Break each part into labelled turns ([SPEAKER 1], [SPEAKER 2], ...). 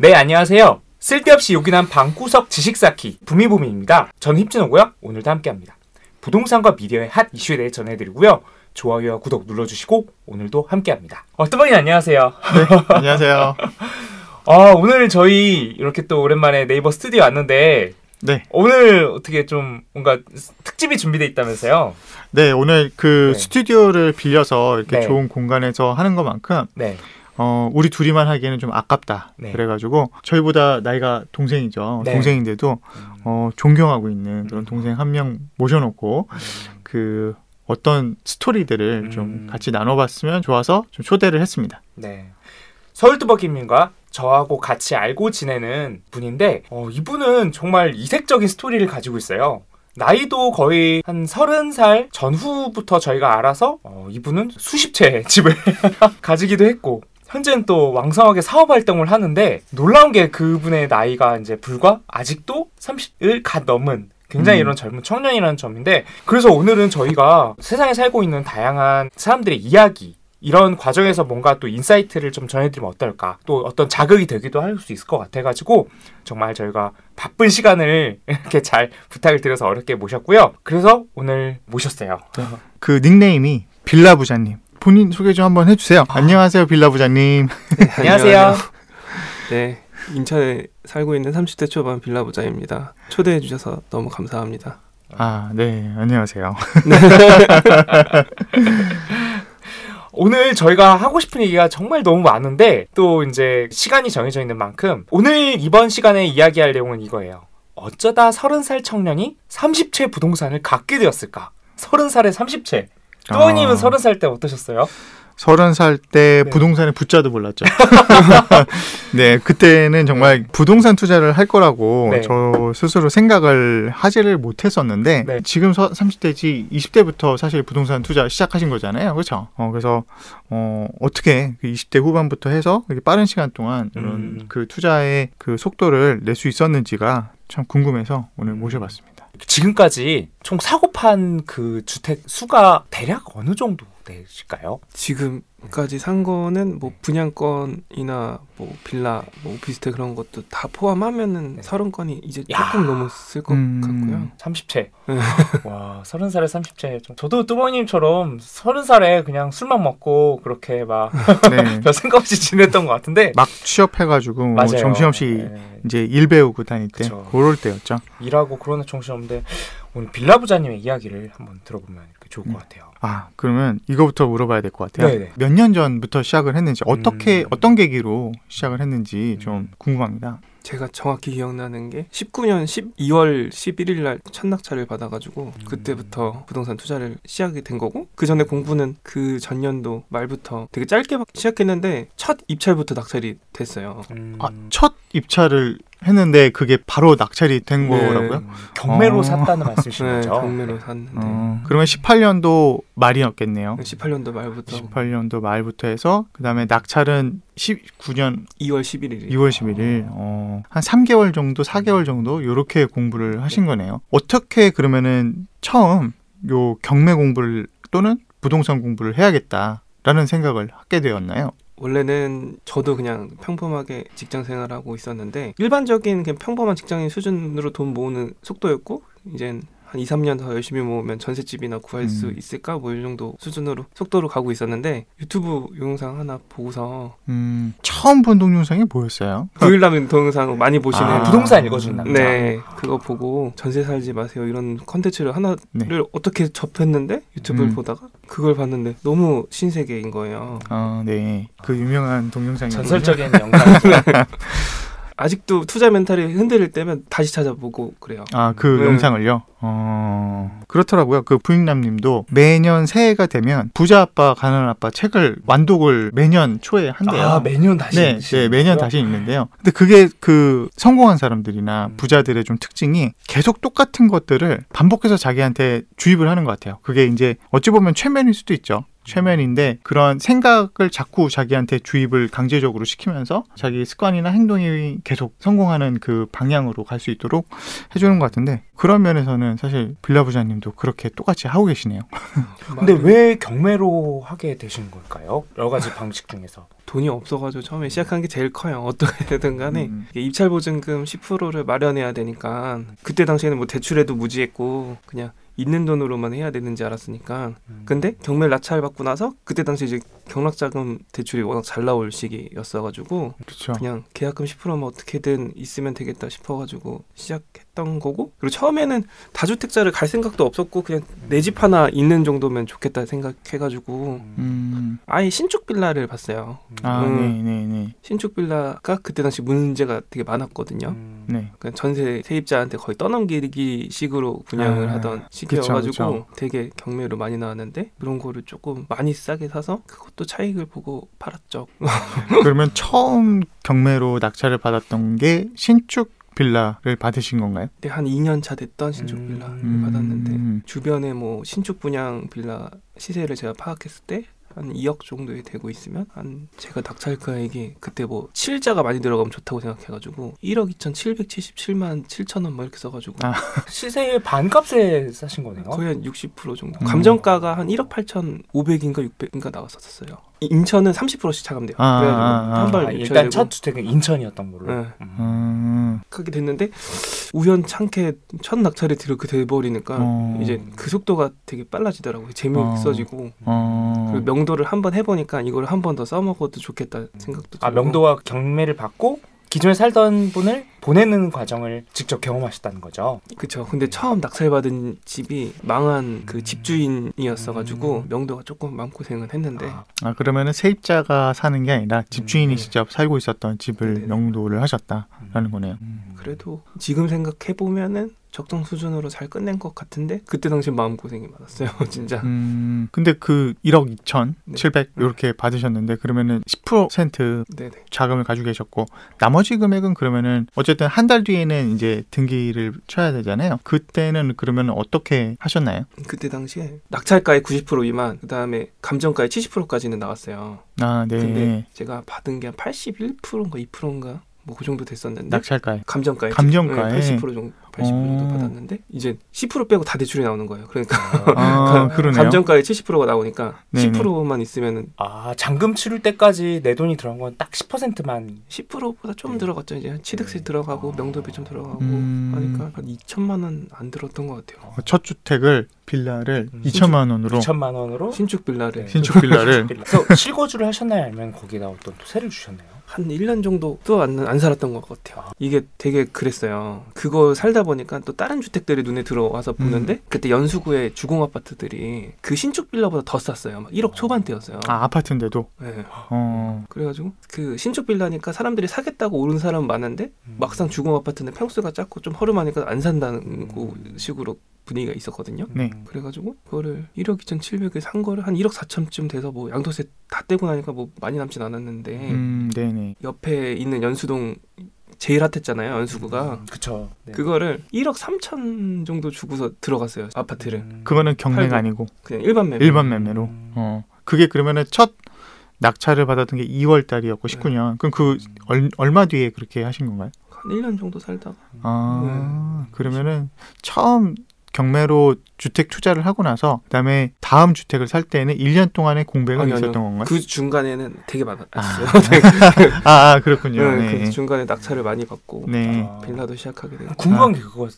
[SPEAKER 1] 네 안녕하세요. 쓸데없이 요긴한 방구석 지식 쌓기 부미부미입니다. 저는 힙진호고요. 오늘도 함께합니다. 부동산과 미디어의 핫 이슈에 대해 전해드리고요. 좋아요와 구독 눌러주시고 오늘도 함께합니다. 어, 뜨방이 안녕하세요.
[SPEAKER 2] 안녕하세요.
[SPEAKER 1] 아 오늘 저희 이렇게 또 오랜만에 네이버 스튜디오 왔는데
[SPEAKER 2] 네.
[SPEAKER 1] 오늘 어떻게 좀 뭔가 특집이 준비돼 있다면서요?
[SPEAKER 2] 네, 오늘 그
[SPEAKER 1] 네.
[SPEAKER 2] 스튜디오를 빌려서 이렇게
[SPEAKER 1] 네.
[SPEAKER 2] 좋은 공간에서 하는 것만큼
[SPEAKER 1] 네.
[SPEAKER 2] 어, 우리 둘이만 하기에는 좀 아깝다.
[SPEAKER 1] 네.
[SPEAKER 2] 그래가지고 저희보다 나이가 동생이죠.
[SPEAKER 1] 네.
[SPEAKER 2] 동생인데도 어, 존경하고 있는 그런 동생 한 명 모셔놓고 그 어떤 스토리들을 좀
[SPEAKER 1] 음.
[SPEAKER 2] 같이 나눠봤으면 좋아서 좀 초대를 했습니다.
[SPEAKER 1] 네. 서울뚜벅님과 저하고 같이 알고 지내는 분인데 어, 이분은 정말 이색적인 스토리를 가지고 있어요. 나이도 거의 한 서른 살 전후부터 저희가 알아서 어, 이분은 수십 채 집을 가지기도 했고 현재는 또 왕성하게 사업 활동을 하는데 놀라운 게 그분의 나이가 이제 불과 아직도 30을 갓 넘은 굉장히
[SPEAKER 2] 음.
[SPEAKER 1] 이런 젊은 청년이라는 점인데 그래서 오늘은 저희가 세상에 살고 있는 다양한 사람들의 이야기 이런 과정에서 뭔가 또 insight를 좀 전해드리면 어떨까 또 어떤 자극이 되기도 할 수 있을 것 같아가지고 정말 저희가 바쁜 시간을 이렇게 잘 부탁을 드려서 어렵게 모셨고요 그래서 오늘 모셨어요
[SPEAKER 2] 그 닉네임이 빌라 부자님. 본인 소개 좀 한번 해주세요. 안녕하세요, 빌라 부자님.
[SPEAKER 3] 네,
[SPEAKER 1] 안녕하세요
[SPEAKER 3] 네, 인천에 살고 있는 30대 초반 빌라 부자입니다. 초대해 주셔서 너무 감사합니다.
[SPEAKER 2] 아, 네, 안녕하세요.
[SPEAKER 1] 오늘 저희가 하고 싶은 얘기가 정말 너무 많은데 또 이제 시간이 정해져 있는 만큼 오늘 이번 시간에 이야기할 내용은 이거예요. 어쩌다 30살 청년이 30채 부동산을 갖게 되었을까? 30살에 30채. 뚜어님은
[SPEAKER 2] 아.
[SPEAKER 1] 30살 때 어떠셨어요?
[SPEAKER 2] 서른 살때
[SPEAKER 1] 네.
[SPEAKER 2] 부동산에 붙자도 몰랐죠. 네, 그때는 정말 부동산 투자를 할 거라고
[SPEAKER 1] 네.
[SPEAKER 2] 저 스스로 생각을 하지를 못했었는데
[SPEAKER 1] 네.
[SPEAKER 2] 지금 서, 30대지 20대부터 사실 부동산 투자 시작하신 거잖아요. 그렇죠? 어, 그래서 어, 어떻게 그 20대 후반부터 해서 이렇게 빠른 시간 동안 이런
[SPEAKER 1] 음.
[SPEAKER 2] 그 투자의 그 속도를 낼 수 있었는지가 참 궁금해서 오늘
[SPEAKER 1] 음.
[SPEAKER 2] 모셔봤습니다.
[SPEAKER 1] 지금까지 총 사고 판 그 주택 수가 대략 어느 정도 되실까요?
[SPEAKER 3] 지금 까지 산 거는 뭐 분양권이나 뭐 빌라, 뭐 오피스텔 그런 것도 다 포함하면은
[SPEAKER 1] 네.
[SPEAKER 3] 30건이 이제
[SPEAKER 1] 야.
[SPEAKER 3] 조금 넘었을 것
[SPEAKER 2] 음.
[SPEAKER 3] 같고요.
[SPEAKER 1] 30채.
[SPEAKER 3] 네.
[SPEAKER 1] 와, 30살에 30채. 좀- 저도 뚜버님처럼 30살에 그냥 술만 먹고 그렇게 막
[SPEAKER 2] 네.
[SPEAKER 1] 별 생각 없이 지냈던 것 같은데
[SPEAKER 2] 막 취업해가지고 뭐
[SPEAKER 1] 맞아요.
[SPEAKER 2] 정신없이
[SPEAKER 1] 네.
[SPEAKER 2] 이제 일 배우고 다닐 때
[SPEAKER 1] 그쵸.
[SPEAKER 2] 그럴 때였죠.
[SPEAKER 1] 일하고 그러는 정신없는데 오늘 빌라 부자님의 이야기를 한번 들어보면 좋을 것
[SPEAKER 2] 음.
[SPEAKER 1] 같아요.
[SPEAKER 2] 아 그러면 이거부터 물어봐야 될 것 같아요.
[SPEAKER 1] 네네.
[SPEAKER 2] 몇년 전부터 시작을 했는지 어떻게
[SPEAKER 1] 음.
[SPEAKER 2] 어떤 계기로 시작을 했는지
[SPEAKER 1] 음.
[SPEAKER 2] 좀 궁금합니다.
[SPEAKER 3] 제가 정확히 기억나는 게 19년 12월 11일 날 첫낙찰을 받아가지고
[SPEAKER 1] 음.
[SPEAKER 3] 그때부터 부동산 투자를 시작이 된 거고 그 전에 공부는 그 전년도 말부터 되게 짧게 막 시작했는데 첫 입찰부터 낙찰이 됐어요.
[SPEAKER 1] 음,
[SPEAKER 2] 아첫 입찰을 했는데 그게 바로 낙찰이 된
[SPEAKER 3] 네.
[SPEAKER 2] 거라고요?
[SPEAKER 1] 음, 경매로
[SPEAKER 2] 어.
[SPEAKER 1] 샀다는 말씀이신
[SPEAKER 3] 네,
[SPEAKER 1] 거죠?
[SPEAKER 3] 경매로 샀는데
[SPEAKER 2] 어, 그러면 18 년도 말이었겠네요.
[SPEAKER 3] 18년도 말부터
[SPEAKER 2] 18년도 말부터 해서 그다음에 낙찰은 19년
[SPEAKER 3] 2월 11일이
[SPEAKER 2] 2월 11일 어, 한 3개월 정도, 4개월 정도 요렇게 공부를 하신 거네요. 어떻게 그러면은 처음 요 경매 공부를 또는 부동산 공부를 해야겠다라는 생각을 하게 되었나요?
[SPEAKER 3] 원래는 저도 그냥 평범하게 직장 생활하고 있었는데 일반적인 그냥 평범한 직장인 수준으로 돈 모으는 속도였고 이젠 한 2, 3년 더 열심히 모으면 전셋집이나 구할 수
[SPEAKER 2] 음.
[SPEAKER 3] 있을까 뭐 이 정도 수준으로 속도로 가고 있었는데 유튜브 동영상 하나 보고서
[SPEAKER 2] 음, 처음 본 동영상이 뭐였어요?
[SPEAKER 3] 구일라면 동영상 많이 보시는
[SPEAKER 2] 아,
[SPEAKER 1] 부동산 읽어주는 남자.
[SPEAKER 3] 네 그거 보고 전세 살지 마세요 이런 컨텐츠를 하나를
[SPEAKER 2] 네.
[SPEAKER 3] 어떻게 접했는데 유튜브를
[SPEAKER 2] 음.
[SPEAKER 3] 보다가 그걸 봤는데 너무 신세계인 거예요.
[SPEAKER 2] 어, 네. 그 유명한 동영상이
[SPEAKER 1] 전설적인 영상.
[SPEAKER 3] 아직도 투자 멘탈이 흔들릴 때면 다시 찾아보고 그래요.
[SPEAKER 2] 아, 그
[SPEAKER 3] 네.
[SPEAKER 2] 영상을요? 어, 그렇더라고요. 그 부익남 님도 매년 새해가 되면 부자 아빠, 가난한 아빠 책을 완독을 매년 초에 한대요.
[SPEAKER 1] 아 매년 다시
[SPEAKER 2] 네, 네, 매년 다시 읽는데요. 근데 그게 그 성공한 사람들이나
[SPEAKER 1] 음.
[SPEAKER 2] 부자들의 좀 특징이 계속 똑같은 것들을 반복해서 자기한테 주입을 하는 것 같아요. 그게 이제 어찌 보면 최면일 수도 있죠. 최면인데 그런 생각을 자꾸 자기한테 주입을 강제적으로 시키면서 자기 습관이나 행동이 계속 성공하는 그 방향으로 갈 수 있도록 해주는 것 같은데 그런 면에서는 사실 빌라 부자님도 그렇게 똑같이 하고 계시네요.
[SPEAKER 1] 근데 왜 경매로 하게 되신 걸까요? 여러 가지 방식 중에서.
[SPEAKER 3] 돈이 없어가지고 처음에 시작한 게 제일 커요. 어떻게 되든 간에
[SPEAKER 2] 음.
[SPEAKER 3] 입찰 보증금 10%를 마련해야 되니까 그때 당시에는 뭐 대출에도 무지했고 그냥 있는 돈으로만 해야 되는지 알았으니까
[SPEAKER 1] 음.
[SPEAKER 3] 근데 경매 낙찰 받고 나서 그때 당시 이제 경락자금 대출이 워낙 잘 나올 시기였어가지고
[SPEAKER 2] 그렇죠.
[SPEAKER 3] 그냥 계약금 10%만 어떻게든 있으면 되겠다 싶어가지고 시작했 던 거고 그리고 처음에는 다주택자를 갈 생각도 없었고 그냥 내 집 하나 있는 정도면 좋겠다 생각해가지고
[SPEAKER 2] 음.
[SPEAKER 3] 아예 신축 빌라를 봤어요.
[SPEAKER 2] 아,
[SPEAKER 3] 음.
[SPEAKER 2] 네, 네, 네,
[SPEAKER 3] 신축 빌라가 그때 당시 문제가 되게 많았거든요.
[SPEAKER 1] 음.
[SPEAKER 2] 네.
[SPEAKER 3] 그러니까 전세 세입자한테 거의 떠넘기기 식으로 분양을
[SPEAKER 2] 아,
[SPEAKER 3] 하던 시기여가지고. 되게 경매로 많이 나왔는데 그런 거를 조금 많이 싸게 사서 그것도 차익을 보고 팔았죠.
[SPEAKER 2] 그러면 처음 경매로 낙찰을 받았던 게 신축 빌라를 받으신 건가요?
[SPEAKER 3] 근데 한 2년 차 됐던 신축
[SPEAKER 1] 음.
[SPEAKER 3] 빌라를
[SPEAKER 2] 음.
[SPEAKER 3] 받았는데 주변에 뭐 신축 분양 빌라 시세를 제가 파악했을 때한 2억 정도에 되고 있으면 한 제가 낙찰가액이 그때 뭐 칠자가 많이 들어가면 좋다고 생각해가지고 1억 2,777만 7천 원뭐 이렇게 써가지고
[SPEAKER 2] 아.
[SPEAKER 1] 시세의 반값에 사신 거네요.
[SPEAKER 3] 거의 한 60% 정도.
[SPEAKER 2] 음.
[SPEAKER 3] 감정가가 한 1억 8,500인가 600인가 나왔었어요. 이- 인천은 30%씩 차감돼요.
[SPEAKER 2] 아,
[SPEAKER 3] 그래가지고
[SPEAKER 2] 아, 아.
[SPEAKER 3] 한발
[SPEAKER 1] 아, 일단 첫 주택은 인천이었던 걸로.
[SPEAKER 3] 네.
[SPEAKER 1] 음.
[SPEAKER 2] 음.
[SPEAKER 3] 그렇게 됐는데 우연찮게 첫 낙찰이 이렇게 돼버리니까
[SPEAKER 2] 어.
[SPEAKER 3] 이제 그 속도가 되게 빨라지더라고요. 재미있어지고
[SPEAKER 2] 어.
[SPEAKER 3] 그리고 명도를 한번 해보니까 이걸 한 번 더 써먹어도 좋겠다 생각도
[SPEAKER 1] 아
[SPEAKER 3] 들고.
[SPEAKER 1] 명도와 경매를 받고 기존에 살던 분을 보내는 과정을 직접 경험하셨다는 거죠.
[SPEAKER 3] 그쵸. 근데 처음 낙찰받은 집이 망한 그 집주인이었어가지고
[SPEAKER 1] 음.
[SPEAKER 3] 명도가 조금 마음고생은 했는데
[SPEAKER 1] 아,
[SPEAKER 2] 아 그러면은 세입자가 사는 게 아니라 집주인이
[SPEAKER 3] 네.
[SPEAKER 2] 직접 살고 있었던 집을
[SPEAKER 3] 네, 네.
[SPEAKER 2] 명도를 하셨다라는 거네요.
[SPEAKER 1] 음.
[SPEAKER 3] 그래도 지금 생각해 보면은 적정 수준으로 잘 끝낸 것 같은데 그때 당시 마음 고생이 많았어요, 진짜.
[SPEAKER 2] 음, 근데 그 1억 2천
[SPEAKER 3] 네.
[SPEAKER 2] 700 이렇게 받으셨는데 그러면은 10%
[SPEAKER 3] 네네.
[SPEAKER 2] 자금을 가지고 계셨고 나머지 금액은 그러면은 어쨌든 한 달 뒤에는 이제 등기를 쳐야 되잖아요. 그때는 그러면 어떻게 하셨나요?
[SPEAKER 3] 그때 당시에 낙찰가의 90% 미만, 그 다음에 감정가의 70%까지는 나왔어요.
[SPEAKER 2] 아, 네.
[SPEAKER 3] 근데 제가 받은 게 한 81%인가 2%인가 뭐 그 정도 됐었는데
[SPEAKER 2] 낙찰가에.
[SPEAKER 3] 감정가에
[SPEAKER 2] 감정가에?
[SPEAKER 3] 80% 정도 80% 정도
[SPEAKER 2] 어.
[SPEAKER 3] 받았는데 이제 10% 빼고 다 대출이 나오는 거예요. 그러니까
[SPEAKER 2] 아.
[SPEAKER 3] 감정가에 70%가 나오니까
[SPEAKER 2] 네네.
[SPEAKER 3] 10%만 있으면은
[SPEAKER 1] 아 잠금 치를 때까지 내 돈이 들어간 건 딱 10%만
[SPEAKER 3] 10%보다 좀
[SPEAKER 1] 네.
[SPEAKER 3] 들어갔죠. 이제 취득세
[SPEAKER 1] 네.
[SPEAKER 3] 들어가고 명도비 좀 들어가고
[SPEAKER 2] 음.
[SPEAKER 3] 하니까 한 2천만 원 안 들었던 것 같아요.
[SPEAKER 2] 첫 주택을 빌라를
[SPEAKER 1] 음.
[SPEAKER 2] 2천만 원으로
[SPEAKER 1] 2천만 원으로
[SPEAKER 3] 신축 빌라를
[SPEAKER 1] 네.
[SPEAKER 2] 신축 빌라를
[SPEAKER 1] 그래서 실거주를 하셨나요? 아니면 거기다 어떤 세를 주셨나요?
[SPEAKER 3] 한 1년 정도 또안안 살았던 것 같아요. 이게 되게 그랬어요. 그거 살다 보니까 또 다른 주택들이 눈에 들어와서 보는데
[SPEAKER 2] 음.
[SPEAKER 3] 그때 연수구의 주공 아파트들이 그 신축 빌라보다 더 쌌어요. 막 1억 초반대였어요.
[SPEAKER 2] 아, 아파트인데도
[SPEAKER 3] 네.
[SPEAKER 2] 어.
[SPEAKER 3] 그래가지고 그 신축 빌라니까 사람들이 사겠다고 오른 사람 많은데
[SPEAKER 1] 음.
[SPEAKER 3] 막상 주공 아파트는 평수가 작고 좀 허름하니까 안 산다는
[SPEAKER 1] 음.
[SPEAKER 3] 거 식으로 분위기가 있었거든요.
[SPEAKER 2] 네.
[SPEAKER 3] 그래가지고 그거를 1억 2,700에 산 거를 한 1억 4천쯤 돼서 뭐 양도세 다 떼고 나니까 뭐 많이 남진 않았는데
[SPEAKER 2] 음, 네, 네.
[SPEAKER 3] 옆에 있는 연수동 제일 핫했잖아요 연수구가
[SPEAKER 1] 음, 그쵸. 네.
[SPEAKER 3] 그거를 1억 3천 정도 주고서 들어갔어요 아파트를
[SPEAKER 1] 음.
[SPEAKER 2] 그거는 경매가
[SPEAKER 3] 팔고.
[SPEAKER 2] 아니고
[SPEAKER 3] 그냥 일반 매매
[SPEAKER 2] 일반 매매로.
[SPEAKER 1] 음.
[SPEAKER 2] 어. 그게 그러면은 첫 낙찰을 받았던 게 2월 달이었고
[SPEAKER 3] 네.
[SPEAKER 2] 19년. 그럼 그 얼, 얼마 뒤에 그렇게 하신 건가요?
[SPEAKER 3] 한 1년 정도 살다가
[SPEAKER 2] 아,
[SPEAKER 3] 네.
[SPEAKER 2] 그러면은 처음 경매로 주택 투자를 하고 나서 그다음에 다음 주택을 살 때는 1년 동안의 공백은
[SPEAKER 3] 아니요,
[SPEAKER 2] 있었던
[SPEAKER 3] 아니요.
[SPEAKER 2] 건가요?
[SPEAKER 3] 그 중간에는 되게 많았어요
[SPEAKER 2] 아, 아, 그렇군요.
[SPEAKER 3] 네,
[SPEAKER 2] 네.
[SPEAKER 3] 그 중간에 낙찰을 많이 받고
[SPEAKER 2] 네.
[SPEAKER 1] 아.
[SPEAKER 3] 빌라도 시작하게 되고
[SPEAKER 1] 궁금한 게 그거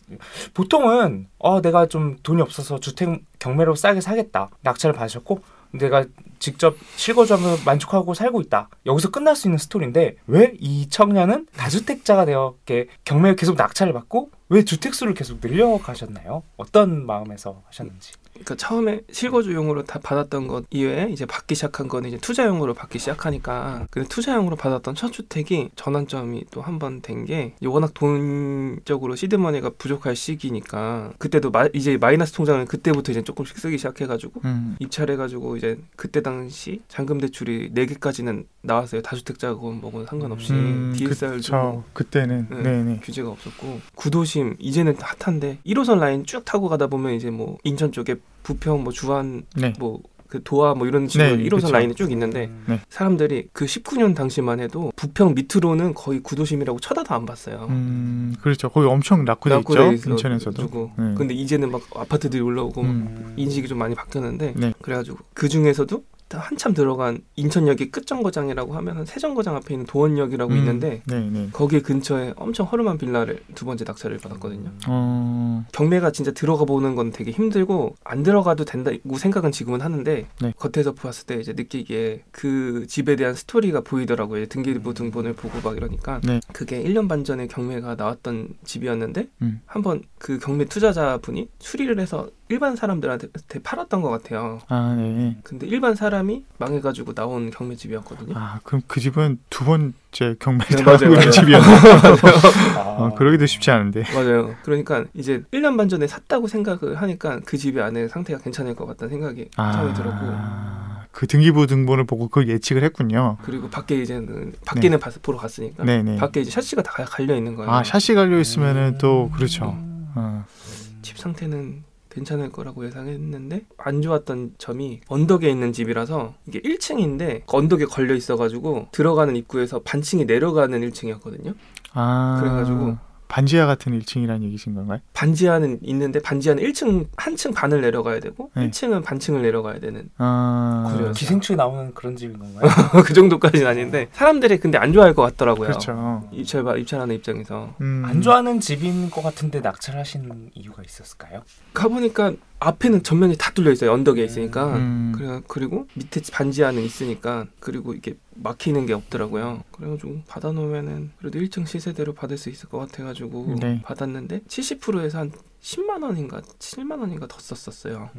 [SPEAKER 1] 보통은 어 내가 좀 돈이 없어서 주택 경매로 싸게 사겠다 낙찰을 받으셨고 내가 직접 실거주하면서 만족하고 살고 있다. 여기서 끝날 수 있는 스토리인데 왜 이 청년은 다주택자가 되어 이렇게 경매에 계속 낙찰을 받고 왜 주택수를 계속 늘려가셨나요? 어떤 마음에서 하셨는지.
[SPEAKER 3] 그러니까 처음에 실거주용으로 다 받았던 것 이외에 이제 받기 시작한 거는 이제 투자용으로 받기 시작하니까 근데 투자용으로 받았던 첫 주택이 전환점이 또 한 번 된 게 워낙 돈적으로 시드머니가 부족할 시기니까 그때도 마, 이제 마이너스 통장을 그때부터 이제 조금씩 쓰기 시작해가지고
[SPEAKER 2] 음.
[SPEAKER 3] 입찰해가지고 이제 그때 당시 잔금 대출이 네 개까지는 나왔어요 다주택자고 뭐고 상관없이
[SPEAKER 2] 음,
[SPEAKER 3] DSR도
[SPEAKER 2] 그쵸. 그때는
[SPEAKER 3] 네. 규제가 없었고 구도심 이제는 핫한데 1호선 라인 쭉 타고 가다 보면 이제 뭐 인천 쪽에 부평 뭐 주안
[SPEAKER 2] 네.
[SPEAKER 3] 뭐그 도화 뭐 이런 식으로
[SPEAKER 2] 네,
[SPEAKER 3] 1호선
[SPEAKER 2] 그쵸.
[SPEAKER 3] 라인이 쭉 있는데
[SPEAKER 1] 음.
[SPEAKER 2] 네.
[SPEAKER 3] 사람들이 그 19년 당시만 해도 부평 밑으로는 거의 구도심이라고 쳐다도 안 봤어요.
[SPEAKER 2] 음, 그렇죠. 거기 엄청 낙후돼 있죠. 인천에서도. 네.
[SPEAKER 3] 근데 이제는 막 아파트들이 올라오고 막
[SPEAKER 2] 음.
[SPEAKER 3] 인식이 좀 많이 바뀌었는데
[SPEAKER 2] 네.
[SPEAKER 3] 그래가지고 그 중에서도 한참 들어간 인천역의 끝정거장이라고 하면 세정거장 앞에 있는 도원역이라고
[SPEAKER 2] 음,
[SPEAKER 3] 있는데
[SPEAKER 2] 네 네.
[SPEAKER 3] 거기 근처에 엄청 허름한 빌라를 두 번째 낙찰을 받았거든요.
[SPEAKER 2] 어,
[SPEAKER 3] 경매가 진짜 들어가 보는 건 되게 힘들고 안 들어가도 된다고 생각은 지금은 하는데
[SPEAKER 2] 네.
[SPEAKER 3] 겉에서 보았을 때 이제 느끼기에 그 집에 대한 스토리가 보이더라고요. 등기부 등본을 보고 막 이러니까
[SPEAKER 2] 네.
[SPEAKER 3] 그게 1년 반 전에 경매가 나왔던 집이었는데
[SPEAKER 2] 음.
[SPEAKER 3] 한번 그 경매 투자자분이 수리를 해서 일반 사람들한테 팔았던 것 같아요.
[SPEAKER 2] 아, 네.
[SPEAKER 3] 근데 일반 사람이 망해가지고 나온 경매집이었거든요.
[SPEAKER 2] 아, 그럼 그 집은 두 번째 경매
[SPEAKER 3] 네. 아.
[SPEAKER 2] 어, 그러기도 쉽지 않은데.
[SPEAKER 3] 맞아요. 그러니까 이제 1년 반 전에 샀다고 생각을 하니까 그 집이 안에 상태가 괜찮을 것 같다는 생각이 처음에 들었고
[SPEAKER 2] 아, 그 등기부 등본을 보고 그걸 예측을 했군요.
[SPEAKER 3] 그리고 밖에 이제는 밖에는 바- 보러 갔으니까
[SPEAKER 2] 네네.
[SPEAKER 3] 밖에 이제 샤시가 다 갈려 있는 거예요.
[SPEAKER 2] 아, 샷시 갈려 있으면은 또 그렇죠.
[SPEAKER 1] 음.
[SPEAKER 2] 어.
[SPEAKER 3] 집 상태는 괜찮을 거라고 예상했는데 안 좋았던 점이 언덕에 있는 집이라서 이게 1층인데 언덕에 걸려 있어가지고 들어가는 입구에서 반층이 내려가는 1층이었거든요.
[SPEAKER 2] 아,
[SPEAKER 3] 그래가지고
[SPEAKER 2] 반지하 같은 1층이라는 얘기신 건가요?
[SPEAKER 3] 반지하는 있는데 반지하는 1층 한층 반을 내려가야 되고
[SPEAKER 2] 네.
[SPEAKER 3] 1층은 반층을 내려가야 되는
[SPEAKER 2] 아,
[SPEAKER 3] 그래요.
[SPEAKER 1] 기생충에 나오는 그런 집인 건가요?
[SPEAKER 3] 그 정도까지는 아닌데 사람들이 근데 안 좋아할 것 같더라고요.
[SPEAKER 2] 그렇죠.
[SPEAKER 3] 입찰 입찰하는 입장에서
[SPEAKER 2] 음.
[SPEAKER 1] 안 좋아하는 집인 것 같은데 낙찰하신 이유가 있었을까요?
[SPEAKER 3] 가 보니까 앞에는 전면이 다 뚫려 있어요. 언덕에 있으니까.
[SPEAKER 2] 음.
[SPEAKER 3] 그래 그리고 밑에 반지하는 있으니까 그리고 이게 막히는 게 없더라고요. 그래가지고 받아놓으면은 그래도 1층 시세대로 받을 수 있을 것 같아가지고
[SPEAKER 2] 네.
[SPEAKER 3] 받았는데 70%에서 한 10만 원인가 7만 원인가 더 썼었어요.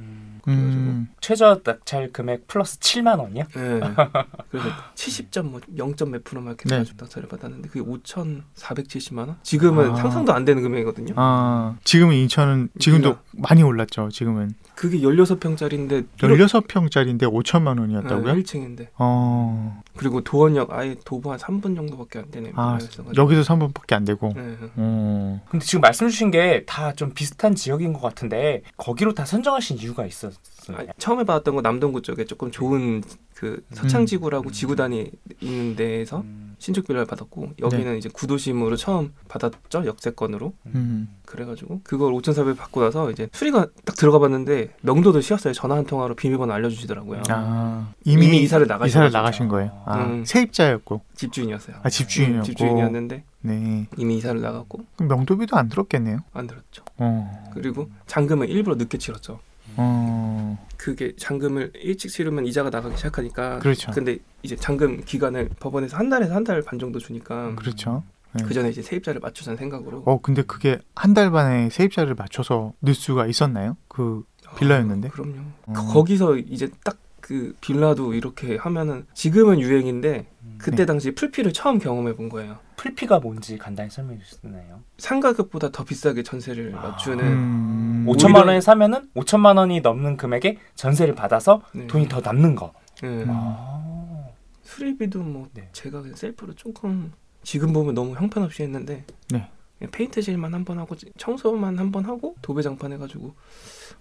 [SPEAKER 2] 음.
[SPEAKER 1] 최저 낙찰 금액 플러스 7만 원이요?
[SPEAKER 3] 네. 그래서 70점 뭐 0점 몇 프로 막 이렇게
[SPEAKER 2] 네.
[SPEAKER 3] 낙찰을 받았는데 그게 5,470만 원? 지금은
[SPEAKER 2] 아.
[SPEAKER 3] 상상도 안 되는 금액이거든요.
[SPEAKER 2] 아, 지금은 인천은 지금도
[SPEAKER 3] 몰라.
[SPEAKER 2] 많이 올랐죠. 지금은
[SPEAKER 3] 그게 16평짜리인데
[SPEAKER 2] 16평짜리인데 5천만 원이었다고요?
[SPEAKER 3] 1층인데
[SPEAKER 2] 어.
[SPEAKER 3] 그리고 도원역 아예 도보 한 3분 정도밖에 안 되는
[SPEAKER 2] 아. 여기서 3분밖에 안 되고.
[SPEAKER 3] 네.
[SPEAKER 2] 어.
[SPEAKER 1] 근데 지금 말씀 주신 게 다 좀 비슷 한 지역인 것 같은데 거기로 다 선정하신 이유가 있었어요.
[SPEAKER 3] 아, 처음에 받았던 거 남동구 쪽에 조금 좋은 그 서창지구라고
[SPEAKER 1] 음.
[SPEAKER 3] 지구단이 있는 데에서
[SPEAKER 1] 음.
[SPEAKER 3] 신축 빌라를 받았고 여기는 이제 구도심으로 처음 받았죠 역세권으로
[SPEAKER 2] 음.
[SPEAKER 3] 그래가지고 그걸 5,400 받고 나서 이제 수리가 딱 들어가 봤는데 명도도 씌었어요 전화 한 통화로 비밀번호 알려주시더라고요
[SPEAKER 2] 아,
[SPEAKER 3] 이미,
[SPEAKER 2] 이미,
[SPEAKER 3] 이사를 나가신
[SPEAKER 2] 이사를. 나가신 거예요. 아,
[SPEAKER 3] 음.
[SPEAKER 2] 세입자였고.
[SPEAKER 3] 집주인이었어요
[SPEAKER 2] 아, 집주인이었고.
[SPEAKER 3] 음, 집주인이었는데
[SPEAKER 2] 네.
[SPEAKER 3] 이미 이사를 나갔고
[SPEAKER 2] 그럼 명도비도 안 들었겠네요.
[SPEAKER 3] 안 들었죠
[SPEAKER 2] 어.
[SPEAKER 3] 그리고 잔금을 일부러 늦게 치렀죠
[SPEAKER 2] 어.
[SPEAKER 3] 그게 잔금을 일찍 치르면 이자가 나가기 시작하니까
[SPEAKER 2] 그렇죠.
[SPEAKER 3] 근데 이제 잔금 기간을 법원에서 한 달에서 한 달 반 정도 주니까
[SPEAKER 2] 그렇죠. 네.
[SPEAKER 3] 그 전에 이제 세입자를 맞추자는 생각으로
[SPEAKER 2] 어, 근데 그게 한 달 반에 세입자를 맞춰서 넣을 수가 있었나요? 그 빌라였는데?
[SPEAKER 3] 어, 그럼요.
[SPEAKER 2] 어.
[SPEAKER 3] 거- 거기서 이제 딱 그 빌라도 이렇게 하면은 지금은 유행인데 그때
[SPEAKER 2] 네.
[SPEAKER 3] 당시 풀피를 처음 경험해 본 거예요.
[SPEAKER 1] 풀피가 뭔지 간단히 설명해 주시나요?
[SPEAKER 3] 상가격보다 더 비싸게 전세를
[SPEAKER 1] 아.
[SPEAKER 3] 맞추는
[SPEAKER 2] 음.
[SPEAKER 1] 5천만
[SPEAKER 3] 오히려-
[SPEAKER 1] 원에 사면은 5천만 원이 넘는 금액에 전세를 받아서
[SPEAKER 3] 네.
[SPEAKER 1] 돈이 더 남는 거.
[SPEAKER 3] 네.
[SPEAKER 2] 음.
[SPEAKER 1] 아.
[SPEAKER 3] 수리비도 뭐
[SPEAKER 1] 네.
[SPEAKER 3] 제가 그냥 셀프로 조금 지금 보면 너무 형편없이 했는데
[SPEAKER 2] 네.
[SPEAKER 3] 페인트질만 한 번 하고 청소만 한 번 하고 도배장판 해가지고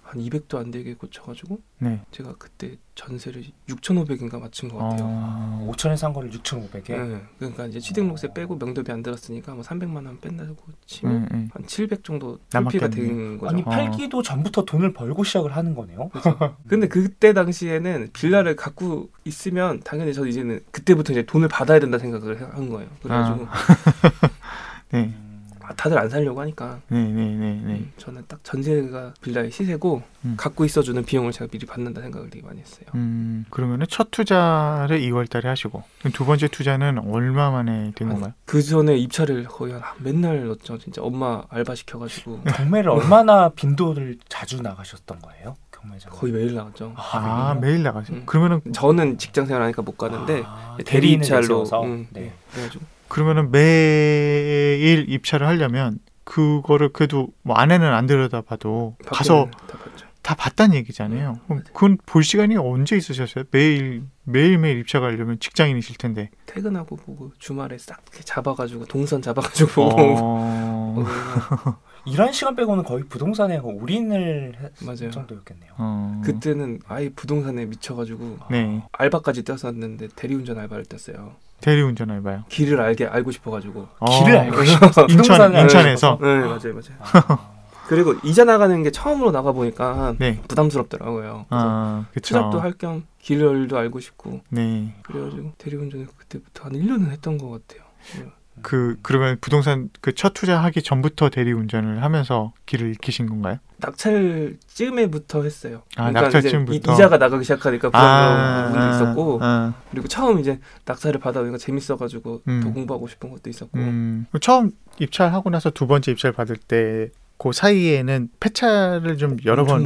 [SPEAKER 3] 한 200도 안 되게 고쳐가지고
[SPEAKER 2] 네.
[SPEAKER 3] 제가 그때 전세를 6,500인가 맞춘 것 같아요.
[SPEAKER 2] 어.
[SPEAKER 1] 5천에 산 거를 6,500에.
[SPEAKER 3] 네. 그러니까 이제 취등록세 빼고 명도비 안 들었으니까 뭐 300만 원 뺀다고 치면
[SPEAKER 2] 음, 음.
[SPEAKER 3] 한700 정도. 풀피가 된 거죠.
[SPEAKER 1] 아니
[SPEAKER 2] 어.
[SPEAKER 1] 팔기도 전부터 돈을 벌고 시작을 하는 거네요.
[SPEAKER 3] 근데 그때 당시에는 빌라를 갖고 있으면 당연히 저도 이제는 그때부터 이제 돈을 받아야 된다 생각을 해- 한 거예요. 그래가지고
[SPEAKER 2] 네.
[SPEAKER 3] 아, 다들 안 살려고 하니까
[SPEAKER 2] 네네네네.
[SPEAKER 3] 음, 저는 딱 전세가 빌라의 시세고
[SPEAKER 2] 음.
[SPEAKER 3] 갖고 있어주는 비용을 제가 미리 받는다 생각을 되게 많이 했어요.
[SPEAKER 2] 음 그러면은 첫 투자를 2월달에 하시고 두 번째 투자는 얼마 만에 된 건가요?
[SPEAKER 3] 그 전에 입찰을 거의 한 맨날 넣었죠. 진짜 엄마 알바 시켜가지고
[SPEAKER 1] 경매를 얼마나 빈도를 자주 나가셨던 거예요? 경매장
[SPEAKER 3] 거의 매일 나갔죠.
[SPEAKER 2] 아, 매일 나가세요.
[SPEAKER 3] 음.
[SPEAKER 2] 그러면은
[SPEAKER 3] 저는 직장 생활하니까 못 가는데
[SPEAKER 1] 아,
[SPEAKER 3] 대리 입찰로? 음,
[SPEAKER 1] 네.
[SPEAKER 3] 그래가지고
[SPEAKER 2] 그러면은 매일 입찰을 하려면 그거를 그래도 뭐 안에는 안 들여다봐도 가서
[SPEAKER 3] 다
[SPEAKER 2] 봤다는 얘기잖아요. 그럼 그건 볼 시간이 언제 있으셨어요? 매일 매일 매일 입찰 가려면 직장인이실 텐데.
[SPEAKER 3] 퇴근하고 보고 주말에 싹 이렇게 잡아가지고 동선 잡아가지고 보고
[SPEAKER 2] 어...
[SPEAKER 3] 어,
[SPEAKER 1] 이런 시간 빼고는 거의 부동산에 올인을 했
[SPEAKER 3] 맞아요.
[SPEAKER 1] 정도였겠네요.
[SPEAKER 2] 어...
[SPEAKER 3] 그때는 아예 부동산에 미쳐가지고
[SPEAKER 2] 네
[SPEAKER 3] 알바까지 떴었는데 대리운전 알바를 떴어요.
[SPEAKER 2] 대리운전 알바요.
[SPEAKER 3] 길을 알게 알고 싶어가지고.
[SPEAKER 1] 길을
[SPEAKER 2] 어,
[SPEAKER 1] 알고 싶어서
[SPEAKER 2] 인천
[SPEAKER 1] 부동산을
[SPEAKER 2] 인천에서
[SPEAKER 3] 네 맞아요 맞아요.
[SPEAKER 1] 아,
[SPEAKER 3] 그리고 이자 나가는 게 처음으로 나가 보니까
[SPEAKER 2] 네.
[SPEAKER 3] 부담스럽더라고요. 그래서
[SPEAKER 2] 아.
[SPEAKER 3] 투잡도 할 겸 길을도 알고 싶고
[SPEAKER 2] 네.
[SPEAKER 3] 그래가지고 대리운전을 그때부터 한 1 년은 했던 것 같아요.
[SPEAKER 2] 그 그러면 부동산 그 첫 투자하기 전부터 대리운전을 하면서 길을 익히신 건가요?
[SPEAKER 3] 낙찰 쯤에부터 했어요.
[SPEAKER 2] 아,
[SPEAKER 3] 그러니까
[SPEAKER 2] 낙찰 쯤부터?
[SPEAKER 3] 이, 이자가 나가기 시작하니까 부담스러운 부분도 있었고
[SPEAKER 2] 아,
[SPEAKER 3] 그리고 처음 이제 낙찰을 받아보니까 재밌어가지고
[SPEAKER 2] 음.
[SPEAKER 3] 더 공부하고 싶은 것도 있었고
[SPEAKER 2] 음, 처음 입찰하고 나서 두 번째 입찰 받을 때 그 사이에는 폐차를 좀 여러 번.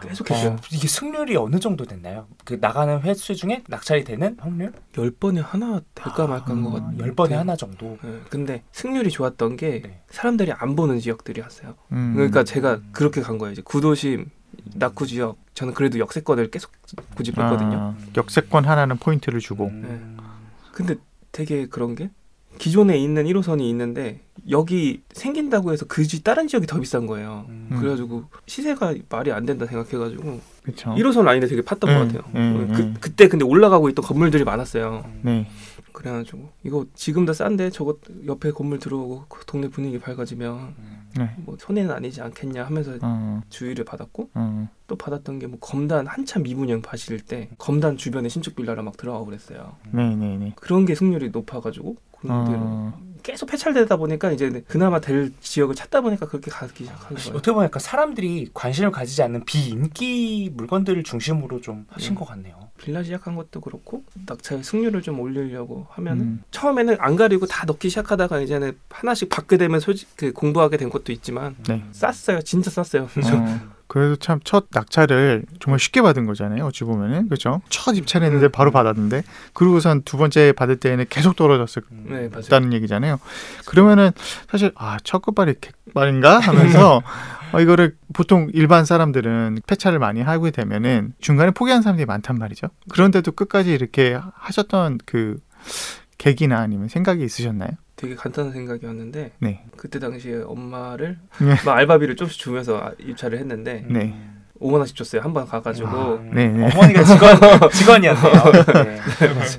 [SPEAKER 3] 계속 했어요.
[SPEAKER 1] 어, 이게 승률이 어느 정도 됐나요? 그 나가는 횟수 중에 낙찰이 되는 확률?
[SPEAKER 3] 열 번에 하나 될까 말까인 것
[SPEAKER 2] 음,
[SPEAKER 3] 같아요.
[SPEAKER 1] 열 번에 하나 정도.
[SPEAKER 3] 네, 근데 승률이 좋았던 게
[SPEAKER 1] 네.
[SPEAKER 3] 사람들이 안 보는 지역들이었어요.
[SPEAKER 2] 음,
[SPEAKER 3] 그러니까 제가 그렇게 간 거예요. 이제 구도심, 낙구 지역. 저는 그래도 역세권을 계속 고집했거든요.
[SPEAKER 2] 아, 역세권 하나는 포인트를 주고
[SPEAKER 1] 음.
[SPEAKER 3] 근데 되게 그런 게 기존에 있는 1호선이 있는데 여기 생긴다고 해서 그지 다른 지역이 더 비싼 거예요.
[SPEAKER 1] 음.
[SPEAKER 3] 그래가지고 시세가 말이 안 된다 생각해가지고
[SPEAKER 2] 그렇죠.
[SPEAKER 3] 1호선 라인에 되게 팠던
[SPEAKER 2] 네,
[SPEAKER 3] 것 같아요.
[SPEAKER 2] 네,
[SPEAKER 3] 그,
[SPEAKER 2] 네.
[SPEAKER 3] 그때 근데 올라가고 있던 건물들이 많았어요.
[SPEAKER 2] 네.
[SPEAKER 3] 그래가지고 이거 지금 다 싼데 저거 옆에 건물 들어오고 그 동네 분위기 밝아지면
[SPEAKER 2] 네.
[SPEAKER 3] 뭐 손해는 아니지 않겠냐 하면서
[SPEAKER 2] 어,
[SPEAKER 3] 주의를 받았고
[SPEAKER 2] 어,
[SPEAKER 3] 또 받았던 게 뭐 검단 한참 미분양 파실 때 검단 주변에 신축 빌라를 막 들어가고 그랬어요.
[SPEAKER 2] 네, 네, 네.
[SPEAKER 3] 그런 게 승률이 높아가지고 데를
[SPEAKER 2] 어,
[SPEAKER 3] 계속 폐찰되다 보니까 이제 그나마 될 지역을 찾다 보니까 그렇게 가기 시작한 거예요.
[SPEAKER 1] 어떻게 보니까 사람들이 관심을 가지지 않는 비인기 물건들을 중심으로 좀 하신
[SPEAKER 3] 음.
[SPEAKER 1] 것 같네요.
[SPEAKER 3] 빌라 시작한 것도 그렇고 낙찰 승률을 좀 올리려고 하면 은
[SPEAKER 2] 음,
[SPEAKER 3] 처음에는 안 가리고 다 넣기 시작하다가 이제는 하나씩 받게 되면 솔직 그 공부하게 된 것도 있지만
[SPEAKER 2] 네.
[SPEAKER 3] 쌌어요 진짜 쌌어요
[SPEAKER 2] 어, 그래도 참 첫 낙찰을 정말 쉽게 받은 거잖아요. 어찌 보면은 그렇죠. 첫 입찰했는데
[SPEAKER 3] 음.
[SPEAKER 2] 바로 받았는데 그러고선 두 번째 받을 때에는 계속 떨어졌을
[SPEAKER 3] 네 맞아요
[SPEAKER 2] 다는 얘기잖아요. 그러면은 사실 아 첫 끝발이 객발인가 하면서 어, 이거를 보통 일반 사람들은 폐차를 많이 하게 되면은 중간에 포기한 사람들이 많단 말이죠. 그런데도 끝까지 이렇게 하셨던 그 계기나 아니면 생각이 있으셨나요?
[SPEAKER 3] 되게 간단한 생각이었는데
[SPEAKER 2] 네,
[SPEAKER 3] 그때 당시에 엄마를
[SPEAKER 2] 네.
[SPEAKER 3] 막 알바비를 조금씩 주면서 아- 입찰을 했는데
[SPEAKER 2] 네.
[SPEAKER 3] 5만 원씩 줬어요 한 번 가가지고
[SPEAKER 1] 아,
[SPEAKER 2] 네, 네.
[SPEAKER 1] 어머니가 직원 직원이었네요. 네.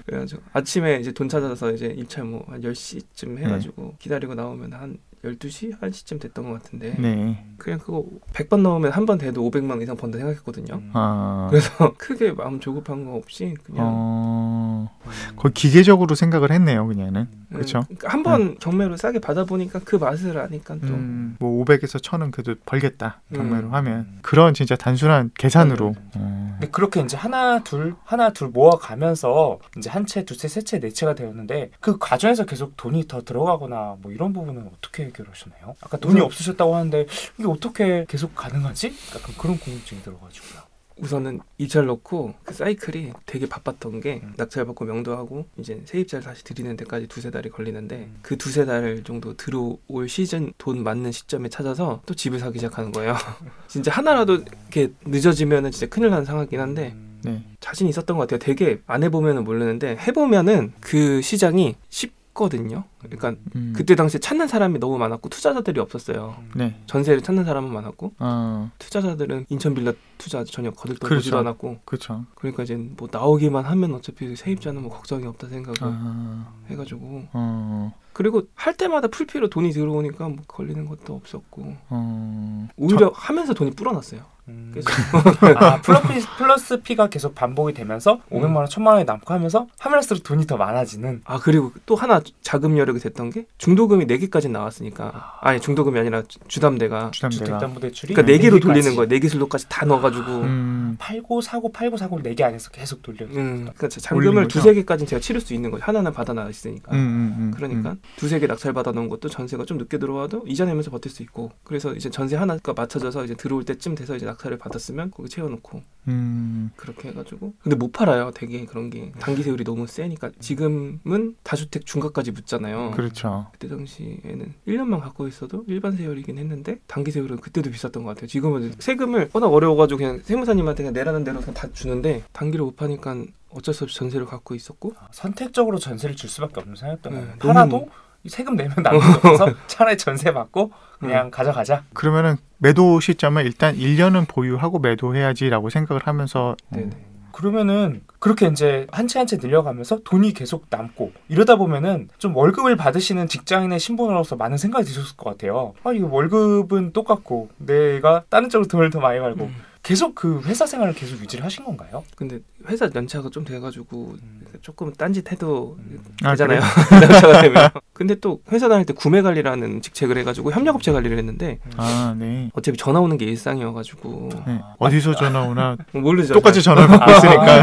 [SPEAKER 3] 그래가지고 아침에 이제 돈 찾아서 이제 입찰 뭐 한 10 시쯤 해가지고 기다리고 나오면 한 12시 1시쯤 됐던 것 같은데
[SPEAKER 2] 네.
[SPEAKER 3] 그냥 그거 100번 넣으면 한 번 돼도 500만 원 이상 번다 생각했거든요
[SPEAKER 1] 음.
[SPEAKER 2] 아,
[SPEAKER 3] 그래서 크게 마음 조급한 거 없이 그냥
[SPEAKER 2] 어, 거의 기계적으로 생각을 했네요, 그냥은. 그렇죠.
[SPEAKER 3] 한번 경매로 싸게 받아 보니까 그 맛을 아니까 또
[SPEAKER 2] 음, 뭐 500에서 1000은 그래도 벌겠다. 경매로
[SPEAKER 3] 음.
[SPEAKER 2] 하면 그런 진짜 단순한 계산으로.
[SPEAKER 3] 음.
[SPEAKER 2] 어.
[SPEAKER 1] 근데 그렇게 이제 하나 둘 하나 둘 모아가면서 이제 한 채, 두 채, 세 채, 네 채가 되었는데 그 과정에서 계속 돈이 더 들어가거나 뭐 이런 부분은 어떻게 해결하셨나요? 아까 돈이 없으셨다고 하는데 이게 어떻게 계속 가능하지? 약간 그런 궁금증이 들어가지고요.
[SPEAKER 3] 우선은 입찰 넣고 그 사이클이 되게 바빴던 게
[SPEAKER 1] 음.
[SPEAKER 3] 낙찰 받고 명도하고 이제 세입자를 다시 드리는 데까지 두세 달이 걸리는데
[SPEAKER 1] 음.
[SPEAKER 3] 그 두세 달 정도 들어올 시즌 돈 맞는 시점에 찾아서 또 집을 사기 시작하는 거예요. 진짜 하나라도 이렇게 늦어지면은 진짜 큰일 나는 상황이긴 한데
[SPEAKER 1] 음.
[SPEAKER 2] 네.
[SPEAKER 3] 자신 있었던 것 같아요. 되게 안 해보면은 모르는데 해보면은 그 시장이 쉽 거든요. 그러니까
[SPEAKER 2] 음.
[SPEAKER 3] 그때 당시에 찾는 사람이 너무 많았고 투자자들이 없었어요.
[SPEAKER 2] 네.
[SPEAKER 3] 전세를 찾는 사람은 많았고
[SPEAKER 2] 어,
[SPEAKER 3] 투자자들은 인천 빌라 투자 전혀 거들떠보지도
[SPEAKER 2] 그렇죠.
[SPEAKER 3] 않았고
[SPEAKER 2] 그렇죠.
[SPEAKER 3] 그러니까 이제 뭐 나오기만 하면 어차피 세입자는 뭐 걱정이 없다 생각을
[SPEAKER 2] 아,
[SPEAKER 3] 해가지고
[SPEAKER 2] 어,
[SPEAKER 3] 그리고 할 때마다 플피로 돈이 들어오니까 뭐 걸리는 것도 없었고
[SPEAKER 2] 어.
[SPEAKER 3] 오히려 하면서 돈이 불어났어요.
[SPEAKER 1] 음.
[SPEAKER 3] 계속
[SPEAKER 1] 아 플러스, 플러스 피가 계속 반복이 되면서 500만 원, 1000만 원이 남고 하면서 하면 할수록 돈이 더 많아지는
[SPEAKER 3] 아 그리고 또 하나 자금열을 하려고 됐던 게 중도금이 4개까지 나왔으니까 아니 중도금이 아니라 주- 주담대가
[SPEAKER 2] 주담대가.
[SPEAKER 1] 주택담보대출이
[SPEAKER 3] 그러니까 4개로
[SPEAKER 1] 네
[SPEAKER 3] 돌리는
[SPEAKER 1] 개까지.
[SPEAKER 3] 거예요. 4개 슬롯까지 다 넣어가지고
[SPEAKER 2] 음,
[SPEAKER 1] 팔고 사고 팔고 사고를 네개 안에서 계속 돌려.
[SPEAKER 3] 음, 그러니까 잔금을? 두세 개까지는 제가 치를 수 있는 거예요. 하나는 받아 놔 있으니까.
[SPEAKER 2] 음, 음, 음,
[SPEAKER 3] 그러니까 두세 개 낙찰 받아 놓은 것도 전세가 좀 늦게 들어와도 이자 내면서 버틸 수 있고 그래서 이제 전세 하나가 맞춰져서 이제 들어올 때쯤 돼서 이제 낙 찰을 받았으면 거기 채워놓고
[SPEAKER 2] 음,
[SPEAKER 3] 그렇게 해가지고. 근데 못 팔아요. 되게 그런 게. 단기 세율이 너무 세니까. 지금은 다주택 중과까지 붙잖아요.
[SPEAKER 2] 그렇죠.
[SPEAKER 3] 그때 당시에는 1년만 갖고 있어도 일반 세율이긴 했는데 단기 세율은 그때도 비쌌던 것 같아요. 지금은 세금을 워낙 어려워가지고 그냥 세무사님한테 그냥 내라는 대로 그냥 다 주는데 단기를 못 파니까 어쩔 수 없이 전세를 갖고 있었고.
[SPEAKER 1] 아, 선택적으로 전세를 줄 수밖에 없는 상황이었던
[SPEAKER 3] 네,
[SPEAKER 1] 거예요.
[SPEAKER 3] 너무-
[SPEAKER 1] 팔아도 이 세금 내면 남는 거 없어서 차라리 전세 받고 그냥 가져가자.
[SPEAKER 2] 그러면은 매도 시점을 일단 1년은 보유하고 매도해야지라고 생각을 하면서
[SPEAKER 3] 네네.
[SPEAKER 1] 그러면은 그렇게 이제 한 채 한 채 늘려가면서 돈이 계속 남고 이러다 보면은 좀 월급을 받으시는 직장인의 신분으로서 많은 생각이 드셨을 것 같아요. 아 이거 월급은 똑같고 내가 다른 쪽으로 돈을 더 많이 벌고
[SPEAKER 3] 음.
[SPEAKER 1] 계속 그 회사 생활을 계속 유지를 하신 건가요?
[SPEAKER 3] 근데 회사 연차가 좀 돼가지고 조금 딴짓 해도
[SPEAKER 2] 아,
[SPEAKER 3] 되잖아요. 연차가 되면. 근데 또 회사 다닐 때 구매 관리라는 직책을 해가지고 협력업체 관리를 했는데
[SPEAKER 2] 아, 네.
[SPEAKER 3] 어차피 전화 오는 게 일상이어가지고
[SPEAKER 2] 네. 어디서 전화 오나
[SPEAKER 3] 모르죠.
[SPEAKER 2] 똑같이 전화를 받고 있으니까.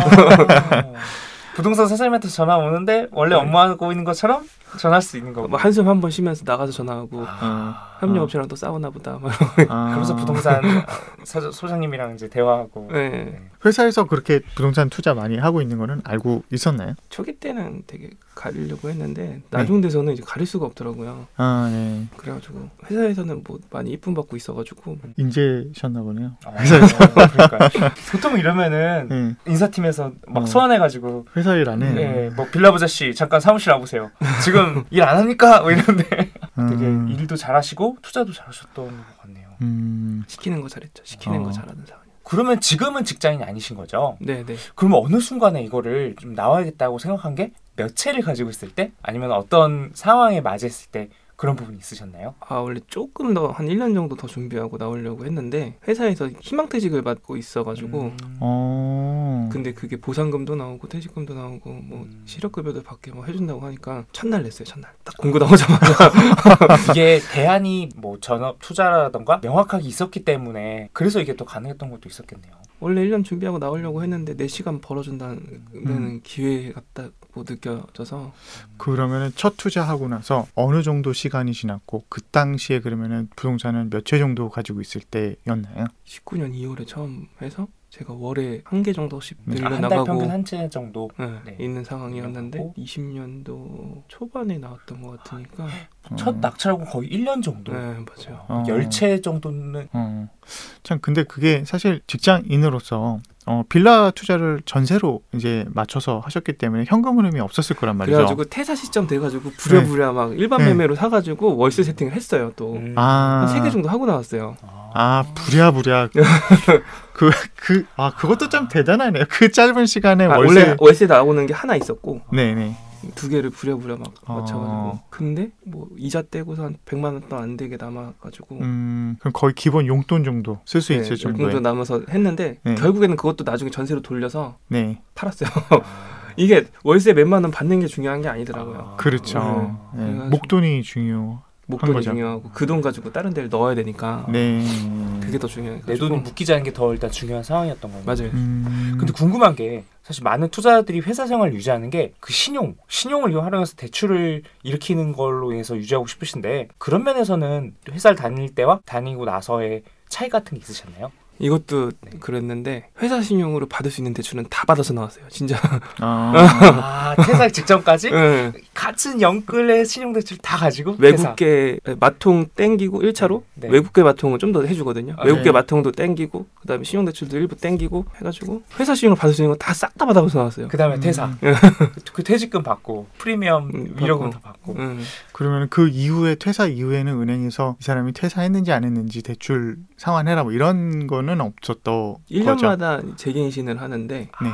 [SPEAKER 1] 아, 부동산 사장님한테 전화 오는데 원래
[SPEAKER 3] 네.
[SPEAKER 1] 업무하고 있는 것처럼 전화할 수 있는 거고.
[SPEAKER 3] 뭐 한숨 한 번 쉬면서 나가서 전화하고
[SPEAKER 2] 어,
[SPEAKER 3] 협력업체랑 또 싸우나 보다. 막.
[SPEAKER 2] 아.
[SPEAKER 1] 그러면서 부동산 사- 소장님이랑 이제 대화하고.
[SPEAKER 3] 네.
[SPEAKER 2] 회사에서 그렇게 부동산 투자 많이 하고 있는 거는 알고 있었나요?
[SPEAKER 3] 초기 때는 되게 가리려고 했는데 나중 돼서는 이제 가릴 수가 없더라고요.
[SPEAKER 2] 아, 네.
[SPEAKER 3] 그래가지고 회사에서는 뭐 많이 이쁨 받고 있어가지고
[SPEAKER 2] 인재셨나 보네요.
[SPEAKER 1] 아, 그러니까 보통 이러면은
[SPEAKER 2] 네.
[SPEAKER 1] 인사팀에서 막
[SPEAKER 2] 어.
[SPEAKER 1] 소환해가지고
[SPEAKER 2] 회사 일 안 해.
[SPEAKER 1] 예, 뭐 빌라부자 씨 잠깐 사무실 와보세요. 지금 일안 합니까? 뭐 이런데 되게
[SPEAKER 2] 음,
[SPEAKER 1] 일도 잘하시고 투자도 잘하셨던 것 같네요.
[SPEAKER 2] 음,
[SPEAKER 3] 시키는 거 잘했죠. 시키는
[SPEAKER 2] 어.
[SPEAKER 3] 거 잘하는 사람.
[SPEAKER 1] 그러면 지금은 직장인이 아니신 거죠?
[SPEAKER 3] 네 네.
[SPEAKER 1] 그러면 어느 순간에 이거를 좀 나와야겠다고 생각한 게 몇 채를 가지고 있을 때 아니면 어떤 상황에 맞이했을 때 그런 부분이 있으셨나요?
[SPEAKER 3] 아 원래 조금 더 한 1년 정도 더 준비하고 나오려고 했는데 회사에서 희망퇴직을 받고 있어가지고
[SPEAKER 1] 음.
[SPEAKER 2] 어.
[SPEAKER 3] 근데 그게 보상금도 나오고 퇴직금도 나오고 뭐
[SPEAKER 1] 음.
[SPEAKER 3] 실업급여도 받게 뭐 해준다고 하니까 첫날 냈어요 첫날 딱 공고 나오자마자
[SPEAKER 1] 이게 대안이 뭐 전업 투자라던가 명확하게 있었기 때문에 그래서 이게 또 가능했던 것도 있었겠네요.
[SPEAKER 3] 원래 1년 준비하고 나오려고 했는데 4시간 벌어준다는
[SPEAKER 2] 음.
[SPEAKER 3] 기회 같다고 느껴져서
[SPEAKER 2] 그러면은 첫 투자하고 나서 어느 정도 시간이 지났고 그 당시에 그러면은 부동산은 몇 채 정도 가지고 있을 때였나요?
[SPEAKER 3] 19년 2월에 처음 해서 제가 월에 한 개 정도씩
[SPEAKER 2] 네.
[SPEAKER 1] 아, 한달
[SPEAKER 3] 늘려나가고
[SPEAKER 1] 평균 한 채 정도.
[SPEAKER 3] 네,
[SPEAKER 1] 네.
[SPEAKER 3] 있는 상황이었는데
[SPEAKER 1] 나가고.
[SPEAKER 3] 20년도 초반에 나왔던 것 같으니까
[SPEAKER 1] 첫
[SPEAKER 2] 어.
[SPEAKER 1] 낙찰고 거의 1년 정도.
[SPEAKER 3] 네 맞아요
[SPEAKER 2] 어.
[SPEAKER 1] 10채 정도는
[SPEAKER 2] 어. 참 근데 그게 사실 직장인으로서 어, 빌라 투자를 전세로 이제 맞춰서 하셨기 때문에 현금 흐름이 없었을 거란 말이죠.
[SPEAKER 3] 그래가지고 퇴사 시점 돼가지고 부랴부랴 막 일반
[SPEAKER 2] 네.
[SPEAKER 3] 매매로 사가지고 월세 세팅을 했어요 또한
[SPEAKER 1] 음.
[SPEAKER 2] 아,
[SPEAKER 3] 세개 정도 하고 나왔어요
[SPEAKER 2] 아 부랴부랴 그 그 아 그것도 참 대단하네요. 그 짧은 시간에
[SPEAKER 3] 아,
[SPEAKER 2] 월세
[SPEAKER 3] 원래 월세 나오는 게 하나 있었고
[SPEAKER 2] 네네
[SPEAKER 3] 두 개를 부랴부랴 막
[SPEAKER 2] 어.
[SPEAKER 3] 맞춰가지고 근데 뭐 이자 떼고서 한 100만 원또안 되게 남아가지고
[SPEAKER 2] 음 그럼 거의 기본 용돈 정도 쓸수
[SPEAKER 3] 네,
[SPEAKER 2] 있을
[SPEAKER 3] 정도
[SPEAKER 2] 정도의
[SPEAKER 3] 남아서 했는데
[SPEAKER 2] 네.
[SPEAKER 3] 결국에는 그것도 나중에 전세로 돌려서
[SPEAKER 2] 네
[SPEAKER 3] 팔았어요 이게 월세 몇만 원 받는 게 중요한 게 아니더라고요
[SPEAKER 2] 그렇죠.
[SPEAKER 3] 네.
[SPEAKER 2] 네. 목돈이 중요.
[SPEAKER 3] 목돈이. 중요하고 그 돈 가지고 다른 데를 넣어야 되니까
[SPEAKER 2] 네.
[SPEAKER 3] 그게 더 중요해요
[SPEAKER 1] 내 돈이 묶이지 않는 게 더 일단 중요한 상황이었던 거예요.
[SPEAKER 3] 맞아요
[SPEAKER 2] 음,
[SPEAKER 1] 근데 궁금한 게 사실 많은 투자자들이 회사 생활을 유지하는 게 그 신용, 신용을 활용해서 대출을 일으키는 걸로 인해서 유지하고 싶으신데 그런 면에서는 회사를 다닐 때와 다니고 나서의 차이 같은 게 있으셨나요?
[SPEAKER 3] 이것도
[SPEAKER 1] 네.
[SPEAKER 3] 그랬는데 회사 신용으로 받을 수 있는 대출은 다 받아서 나왔어요 진짜
[SPEAKER 2] 아,
[SPEAKER 1] 아 퇴사 직전까지
[SPEAKER 3] 네.
[SPEAKER 1] 같은 영끌의 신용 대출 다 가지고.
[SPEAKER 3] 외국계 마통 땡기고 1차로
[SPEAKER 1] 네.
[SPEAKER 3] 외국계 마통은 좀 더 해주거든요.
[SPEAKER 1] 아,
[SPEAKER 3] 외국계
[SPEAKER 2] 네.
[SPEAKER 3] 마통도 땡기고 그다음에 신용 대출도 일부 땡기고 해가지고 회사 신용을 받을 수 있는 거 다 싹 다 받아서 나왔어요.
[SPEAKER 1] 그다음에
[SPEAKER 2] 음.
[SPEAKER 1] 퇴사 그 퇴직금 받고 프리미엄
[SPEAKER 3] 음,
[SPEAKER 1] 위로금도 받고
[SPEAKER 3] 음.
[SPEAKER 2] 그러면 그 이후에 퇴사 이후에는 은행에서 이 사람이 퇴사했는지 안 했는지 대출 상환해라 뭐 이런 거는 없었던 거죠.
[SPEAKER 3] 1년마다 재갱신을 하는데
[SPEAKER 2] 네.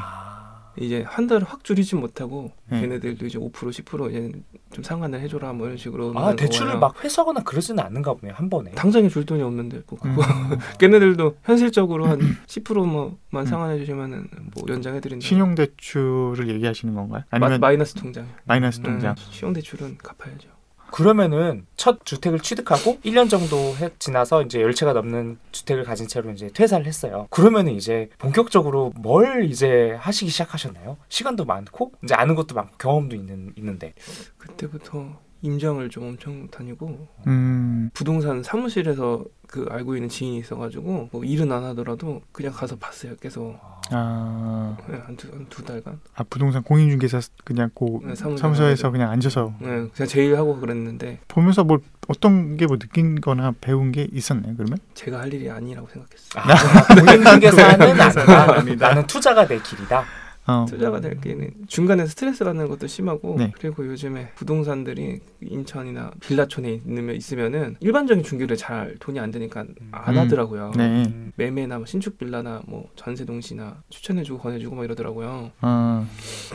[SPEAKER 3] 이제 한 달을 확 줄이진 못하고
[SPEAKER 2] 네.
[SPEAKER 3] 걔네들도 이제 5% 10% 이제 좀 상환을 해줘라 뭐 이런 식으로
[SPEAKER 1] 아 대출을 막 회수하거나 그러지는 않는가 보네요 한 번에.
[SPEAKER 3] 당장에 줄 돈이 없는데 뭐
[SPEAKER 2] 음,
[SPEAKER 3] 그거 걔네들도 현실적으로 한 10%뭐만 상환해 주시면은 뭐 연장해 드린다.
[SPEAKER 2] 신용 대출을 얘기하시는 건가요? 아니면
[SPEAKER 3] 마, 이너스 통장.
[SPEAKER 2] 마이너스
[SPEAKER 3] 음,
[SPEAKER 2] 통장?
[SPEAKER 3] 신용 대출은 갚아야죠.
[SPEAKER 1] 그러면은 첫 주택을 취득하고 1년 정도 해, 지나서 이제 열채가 넘는 주택을 가진 채로 이제 퇴사를 했어요. 그러면은 이제 본격적으로 뭘 이제 하시기 시작하셨나요? 시간도 많고 이제 아는 것도 많고 경험도 있는 있는데.
[SPEAKER 3] 그때부터 임장을 좀 엄청 다니고
[SPEAKER 2] 음,
[SPEAKER 3] 부동산 사무실에서 그 알고 있는 지인이 있어가지고 뭐 일은 안 하더라도 그냥 가서 봤어요. 계속
[SPEAKER 2] 아,
[SPEAKER 3] 네, 한두 한 두 달간.
[SPEAKER 2] 아 부동산 공인중개사 그냥 고
[SPEAKER 3] 네, 사무실
[SPEAKER 2] 사무소에서. 그냥 앉아서
[SPEAKER 3] 네, 그냥 제일 하고 그랬는데
[SPEAKER 2] 보면서 뭐 어떤 게 뭐 느낀거나 배운 게 있었나요? 그러면?
[SPEAKER 3] 제가 할 일이 아니라고 생각했어요.
[SPEAKER 1] 아, 공인중개사는 아니다. 나는 투자가 내 길이다.
[SPEAKER 2] 어,
[SPEAKER 3] 투자가 될 게는 중간에 스트레스 받는 것도 심하고
[SPEAKER 2] 네.
[SPEAKER 3] 그리고 요즘에 부동산들이 인천이나 빌라촌에 있으면 있으면은 일반적인 중개를 잘 돈이 안 되니까 안
[SPEAKER 2] 음.
[SPEAKER 3] 하더라고요.
[SPEAKER 2] 네.
[SPEAKER 1] 음.
[SPEAKER 3] 매매나 뭐 신축 빌라나 뭐 전세 동시나 추천해주고 권해주고 막 이러더라고요.
[SPEAKER 2] 어,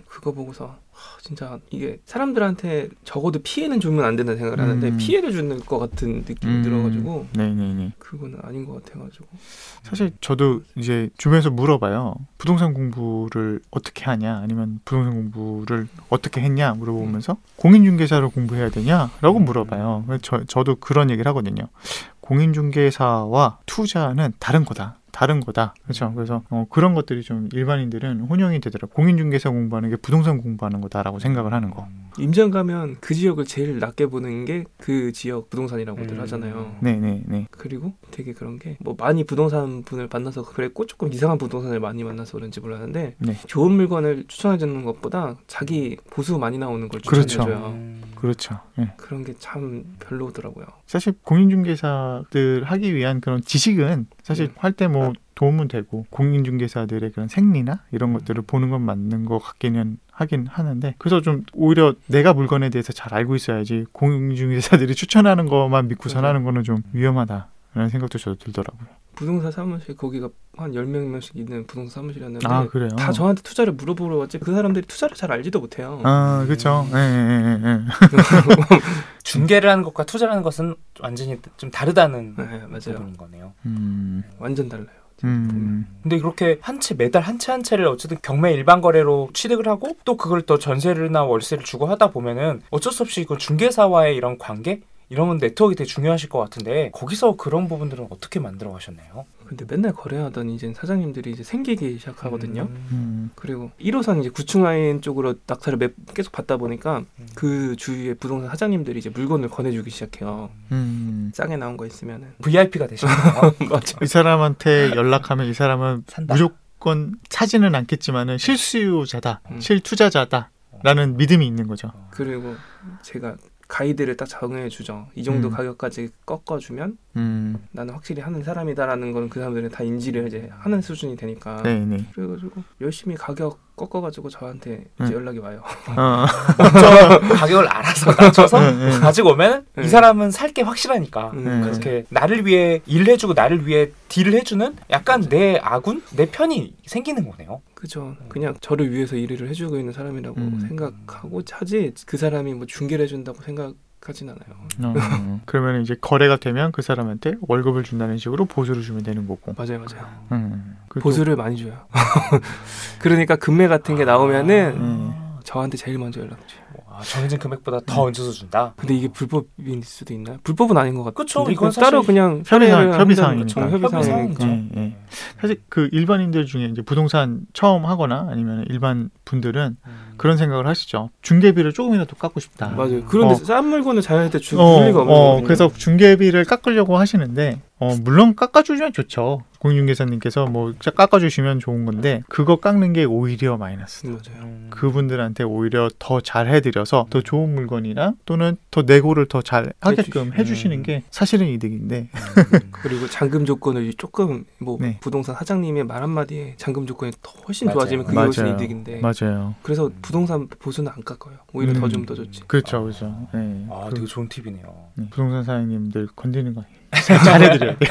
[SPEAKER 3] 그거 보고서 하, 진짜 이게 사람들한테 적어도 피해는 주면 안 된다는 생각을 하는데
[SPEAKER 2] 음.
[SPEAKER 3] 피해를 주는 것 같은 느낌이
[SPEAKER 2] 음,
[SPEAKER 3] 들어가지고
[SPEAKER 2] 네네네.
[SPEAKER 3] 그거는 아닌 것 같아가지고
[SPEAKER 2] 사실 저도 이제 주변에서 물어봐요. 부동산 공부를 어떻게 하냐, 아니면 부동산 공부를 어떻게 했냐 물어보면서 공인중개사를 공부해야 되냐라고 물어봐요. 그래서 저, 저도 그런 얘기를 하거든요. 공인중개사와 투자는 다른 거다. 다른 거다. 그렇죠. 그래서 어, 그런 것들이 좀 일반인들은 혼용이 되더라고. 공인중개사 공부하는 게 부동산 공부하는 거다라고 생각을 하는 거.
[SPEAKER 3] 임장 가면 그 지역을 제일 낮게 보는 게 그 지역 부동산이라고들
[SPEAKER 1] 음.
[SPEAKER 3] 하잖아요.
[SPEAKER 2] 네네네.
[SPEAKER 3] 그리고 되게 그런 게 뭐 많이 부동산 분을 만나서 그랬고 조금 이상한 부동산을 많이 만나서 그런지 몰랐는데
[SPEAKER 2] 네.
[SPEAKER 3] 좋은 물건을 추천해 주는 것보다 자기 보수 많이 나오는 걸
[SPEAKER 2] 그렇죠.
[SPEAKER 3] 추천해줘요.
[SPEAKER 1] 음.
[SPEAKER 2] 그렇죠. 예.
[SPEAKER 3] 그런 게 참 별로더라고요.
[SPEAKER 2] 사실 공인중개사들 하기 위한 그런 지식은 사실
[SPEAKER 3] 음.
[SPEAKER 2] 할때 뭐 도움은 되고 공인중개사들의 그런 생리나 이런 것들을 보는 건 맞는 것 같기는 하긴 하는데 그래서 좀 오히려 내가 물건에 대해서 잘 알고 있어야지 공인중개사들이 추천하는 것만 믿고
[SPEAKER 3] 맞아요.
[SPEAKER 2] 선하는 거는 좀 위험하다 라는 생각도 저도 들더라고요.
[SPEAKER 3] 부동산 사무실 거기가 한 열명 명씩 있는 부동산 사무실이었는데
[SPEAKER 2] 아 그래요?
[SPEAKER 3] 다 저한테 투자를 물어보러 왔지 그 사람들이 투자를 잘 알지도 못해요.
[SPEAKER 2] 아 그렇죠. 예, 예, 예, 예.
[SPEAKER 1] 중개를 하는 것과 투자를 하는 것은 완전히 좀 다르다는
[SPEAKER 3] 네, 맞아요.
[SPEAKER 1] 부분인 거네요.
[SPEAKER 2] 음,
[SPEAKER 3] 완전 달라요.
[SPEAKER 2] 음,
[SPEAKER 1] 근데 그렇게 한 채 매달 한 채 한 채를 어쨌든 경매 일반 거래로 취득을 하고 또 그걸 또 전세나 월세를 주고 하다 보면은 어쩔 수 없이 그 중개사와의 이런 관계 이런 네트워크가 되게 중요하실 것 같은데 거기서 그런 부분들은 어떻게 만들어 가셨나요?
[SPEAKER 3] 근데 맨날 거래하던 이제 사장님들이 이제 생기기 시작하거든요.
[SPEAKER 2] 음,
[SPEAKER 3] 그리고 1호선 이제 구층 라인 쪽으로 낙타를 매- 계속 받다 보니까 그 주위에 부동산 사장님들이 이제 물건을 권해주기 시작해요.
[SPEAKER 2] 음.
[SPEAKER 3] 싸게 나온 거 있으면은
[SPEAKER 1] VIP가 되시나요?
[SPEAKER 3] 맞아.
[SPEAKER 2] 이 사람한테 연락하면 이 사람은
[SPEAKER 1] 산다.
[SPEAKER 2] 무조건 차지는 않겠지만은 실수요자다,
[SPEAKER 3] 음.
[SPEAKER 2] 실투자자다라는 믿음이 있는 거죠.
[SPEAKER 3] 그리고 제가 가이드를 딱 정해 주죠. 이 정도
[SPEAKER 2] 음.
[SPEAKER 3] 가격까지 꺾어 주면
[SPEAKER 2] 음,
[SPEAKER 3] 나는 확실히 하는 사람이다라는 거는 그 사람들은 다 인지를 이제 하는 수준이 되니까.
[SPEAKER 2] 네, 네.
[SPEAKER 3] 그래가지고 열심히 가격 꺾어가지고 저한테
[SPEAKER 2] 음.
[SPEAKER 3] 이제 연락이 와요.
[SPEAKER 2] 어,
[SPEAKER 1] 저 가격을 알아서 낮춰서. 가지고 오면
[SPEAKER 3] 네.
[SPEAKER 1] 이 사람은 살 게 확실하니까. 그렇게 나를 위해 일을 해주고 나를 위해 딜을 해주는 약간 내 아군 내 편이 생기는 거네요.
[SPEAKER 3] 그죠. 그냥 저를 위해서 일을 해주고 있는 사람이라고
[SPEAKER 2] 음.
[SPEAKER 3] 생각하고 하지 그 사람이 뭐 중개를 해준다고 생각 하진 않아요.
[SPEAKER 2] 어, 그러면 이제 거래가 되면 그 사람한테 월급을 준다는 식으로 보수를 주면 되는 거고.
[SPEAKER 3] 맞아요, 맞아요.
[SPEAKER 2] 음, 그리고-
[SPEAKER 3] 보수를 많이 줘요. 그러니까 금매 같은 게 나오면은
[SPEAKER 2] 음.
[SPEAKER 3] 저한테 제일 먼저 연락 줘요.
[SPEAKER 1] 아, 정해진 금액보다 더 얹어서 준다.
[SPEAKER 3] 근데 이게 불법일 수도 있나요? 불법은 아닌 것 같아요.
[SPEAKER 1] 그쵸,
[SPEAKER 3] 근데
[SPEAKER 1] 이건
[SPEAKER 3] 따로 그냥. 거죠. 협의사항이니까.
[SPEAKER 1] 협의사항이죠.
[SPEAKER 2] 예, 예. 사실 그 일반인들 중에 이제 부동산 처음 하거나 아니면 일반 분들은 그런 생각을 하시죠. 중개비를 조금이라도 깎고 싶다.
[SPEAKER 3] 맞아요. 그런데
[SPEAKER 2] 어.
[SPEAKER 3] 싼 물건을 자기한테 줄
[SPEAKER 2] 어,
[SPEAKER 3] 리가 없는
[SPEAKER 2] 어,
[SPEAKER 3] 거거든요.
[SPEAKER 2] 그래서 중개비를 깎으려고 하시는데 어, 물론 깎아주면 좋죠. 공인중개사님께서 뭐 깎아주시면 좋은 건데 그거 깎는 게 오히려 마이너스.
[SPEAKER 3] 맞아요.
[SPEAKER 1] 음.
[SPEAKER 2] 그분들한테 오히려 더 잘 해드려서 더 좋은 물건이나 또는 더 내고를 더 잘 하게끔
[SPEAKER 3] 해주시-
[SPEAKER 2] 해주시 는 게 사실은 이득인데
[SPEAKER 3] 그리고 잔금 조건을 조금 뭐
[SPEAKER 2] 네.
[SPEAKER 3] 부동산 사장님의 말 한마디에 잔금 조건이 더 훨씬
[SPEAKER 1] 맞아요.
[SPEAKER 3] 좋아지면 그게 훨씬
[SPEAKER 2] 맞아요.
[SPEAKER 3] 이득인데
[SPEAKER 2] 맞아요.
[SPEAKER 3] 그래서 부동산 보수는 안 깎아요. 오히려 더
[SPEAKER 2] 음.
[SPEAKER 3] 좀더 좋지.
[SPEAKER 2] 그렇죠, 그렇죠. 네.
[SPEAKER 1] 아,
[SPEAKER 2] 그-
[SPEAKER 1] 되게 좋은 팁이네요.
[SPEAKER 2] 네, 부동산 사장님들 건드리는 거 잘- 잘해드려야 돼요.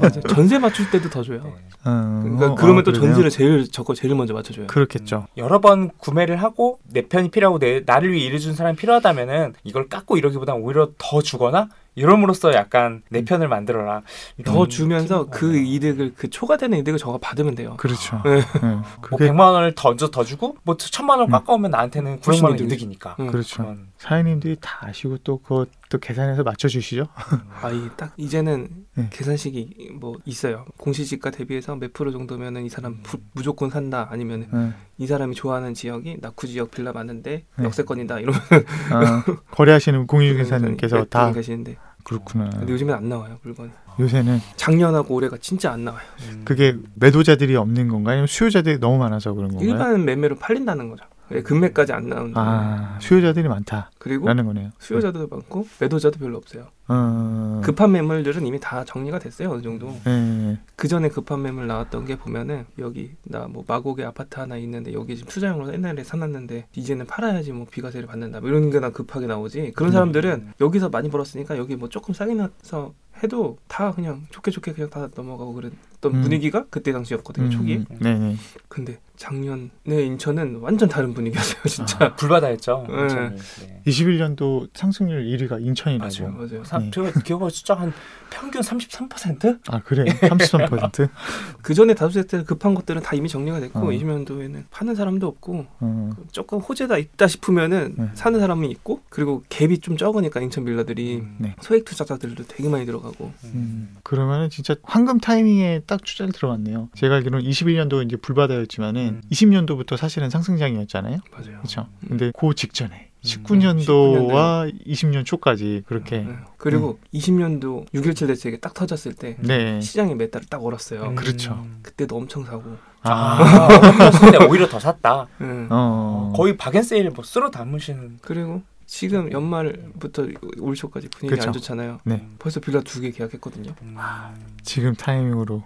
[SPEAKER 3] 맞아. 전세 맞출 때도 더 줘요.
[SPEAKER 1] 네.
[SPEAKER 2] 어,
[SPEAKER 3] 그러니까
[SPEAKER 2] 어,
[SPEAKER 3] 그러면 또
[SPEAKER 2] 그러네요.
[SPEAKER 3] 전세를 제일 저거 제일 먼저 맞춰줘요.
[SPEAKER 2] 그렇겠죠.
[SPEAKER 1] 여러 번 구매를 하고 내 편이 필요하고 내 나를 위해 일해준 사람이 필요하다면은 이걸 깎고 이러기보단 오히려 더 주거나 이럼으로써 약간 내 편을 만들어라.
[SPEAKER 3] 더
[SPEAKER 1] 이런
[SPEAKER 3] 주면서
[SPEAKER 1] 팁.
[SPEAKER 3] 그 이득을 그 초과되는 이득을 저가 받으면 돼요.
[SPEAKER 2] 그렇죠.
[SPEAKER 3] 네.
[SPEAKER 2] 네,
[SPEAKER 1] 뭐
[SPEAKER 2] 그게
[SPEAKER 1] 100만 원을 더 얹어 더 주고 뭐 천만 원
[SPEAKER 2] 음.
[SPEAKER 1] 깎아오면 나한테는 900만 원
[SPEAKER 3] 이득.
[SPEAKER 1] 이득이니까.
[SPEAKER 3] 응.
[SPEAKER 2] 그렇죠. 사장님들이 다 아시고 또 그것도 계산해서 맞춰주시죠?
[SPEAKER 3] 아 이 딱 이제는
[SPEAKER 2] 네.
[SPEAKER 3] 계산식이 뭐 있어요. 공시지가 대비해서 몇 프로 정도면은 이 사람 부- 무조건 산다 아니면
[SPEAKER 2] 네.
[SPEAKER 3] 이 사람이 좋아하는 지역이 낙후 지역 빌라 많은데
[SPEAKER 2] 네.
[SPEAKER 3] 역세권이다 이러면
[SPEAKER 2] 아, 거래하시는 공인중개사님께서 다
[SPEAKER 3] 가시는데
[SPEAKER 2] 그렇구나.
[SPEAKER 3] 근데 요즘엔 안 나와요 물건이.
[SPEAKER 2] 요새는
[SPEAKER 3] 작년하고 올해가 진짜 안 나와요.
[SPEAKER 2] 그게 매도자들이 없는 건가요? 수요자들이 너무 많아서 그런 건가요?
[SPEAKER 3] 일반 매매로 팔린다는 거죠. 예, 금매까지 안 나오는.
[SPEAKER 2] 아 수요자들이 많다라는
[SPEAKER 3] 그리고
[SPEAKER 2] 거네요.
[SPEAKER 3] 수요자도 많고 매도자도 별로 없어요.
[SPEAKER 2] 어,
[SPEAKER 3] 급한 매물들은 이미 다 정리가 됐어요 어느 정도.
[SPEAKER 2] 네.
[SPEAKER 3] 그 전에 급한 매물 나왔던 게 보면은 여기 나 뭐 마곡에 아파트 하나 있는데 여기 지금 투자용으로 옛날에 사놨는데 이제는 팔아야지 뭐 비과세를 받는다 뭐 이런 게나 급하게 나오지 그런
[SPEAKER 2] 네.
[SPEAKER 3] 사람들은 여기서 많이 벌었으니까 여기 뭐 조금 싸게 나서 해도 다 그냥 좋게 좋게 그냥 다 넘어가고 그랬던
[SPEAKER 2] 음.
[SPEAKER 3] 분위기가 그때 당시였거든요 초기에
[SPEAKER 2] 음, 네네.
[SPEAKER 3] 근데 작년에 인천은 완전 다른 분위기였어요 진짜
[SPEAKER 2] 아.
[SPEAKER 1] 불바다였죠.
[SPEAKER 3] 네.
[SPEAKER 1] 네.
[SPEAKER 2] 21년도 상승률 1위가 인천이라고.
[SPEAKER 1] 맞아요.
[SPEAKER 3] 맞아요
[SPEAKER 1] 사- 제가 기억하고 숫자 한 평균 33%?
[SPEAKER 2] 아 그래? 33%?
[SPEAKER 3] 그 전에 다수세 때 급한 것들은 다 이미 정리가 됐고
[SPEAKER 2] 어.
[SPEAKER 3] 20년도에는 파는 사람도 없고
[SPEAKER 2] 어,
[SPEAKER 3] 조금 호재가 있다 싶으면은
[SPEAKER 2] 네.
[SPEAKER 3] 사는 사람이 있고 그리고 갭이 좀 적으니까 인천 빌라들이
[SPEAKER 1] 음.
[SPEAKER 2] 네.
[SPEAKER 3] 소액 투자자들도 되게 많이 들어가고
[SPEAKER 2] 음, 그러면은 진짜 황금 타이밍에 딱 투자를 들어갔네요. 제가 알기로는 21년도 이제 불바다였지만은
[SPEAKER 1] 음.
[SPEAKER 2] 20년도부터 사실은 상승장이었잖아요.
[SPEAKER 3] 맞아요.
[SPEAKER 2] 그렇죠.
[SPEAKER 3] 음.
[SPEAKER 2] 근데 그 직전에
[SPEAKER 1] 음.
[SPEAKER 2] 19년도와 20년 초까지 그렇게
[SPEAKER 3] 네. 그리고 20년도 6.17 대책이 딱 터졌을 때
[SPEAKER 2] 네.
[SPEAKER 3] 시장이 몇 달을 딱 얼었어요.
[SPEAKER 1] 음.
[SPEAKER 2] 그렇죠.
[SPEAKER 3] 그때도 엄청 사고.
[SPEAKER 2] 아,
[SPEAKER 1] 아, 오히려 더 샀다.
[SPEAKER 3] 네.
[SPEAKER 2] 어,
[SPEAKER 1] 거의 박앤세일 뭐 쓸어 담으시는.
[SPEAKER 3] 그리고 지금 연말부터 올 초까지 분위기
[SPEAKER 2] 그쵸.
[SPEAKER 3] 안 좋잖아요.
[SPEAKER 2] 네.
[SPEAKER 3] 벌써 빌라 두 개 계약했거든요.
[SPEAKER 1] 음.
[SPEAKER 2] 지금 타이밍으로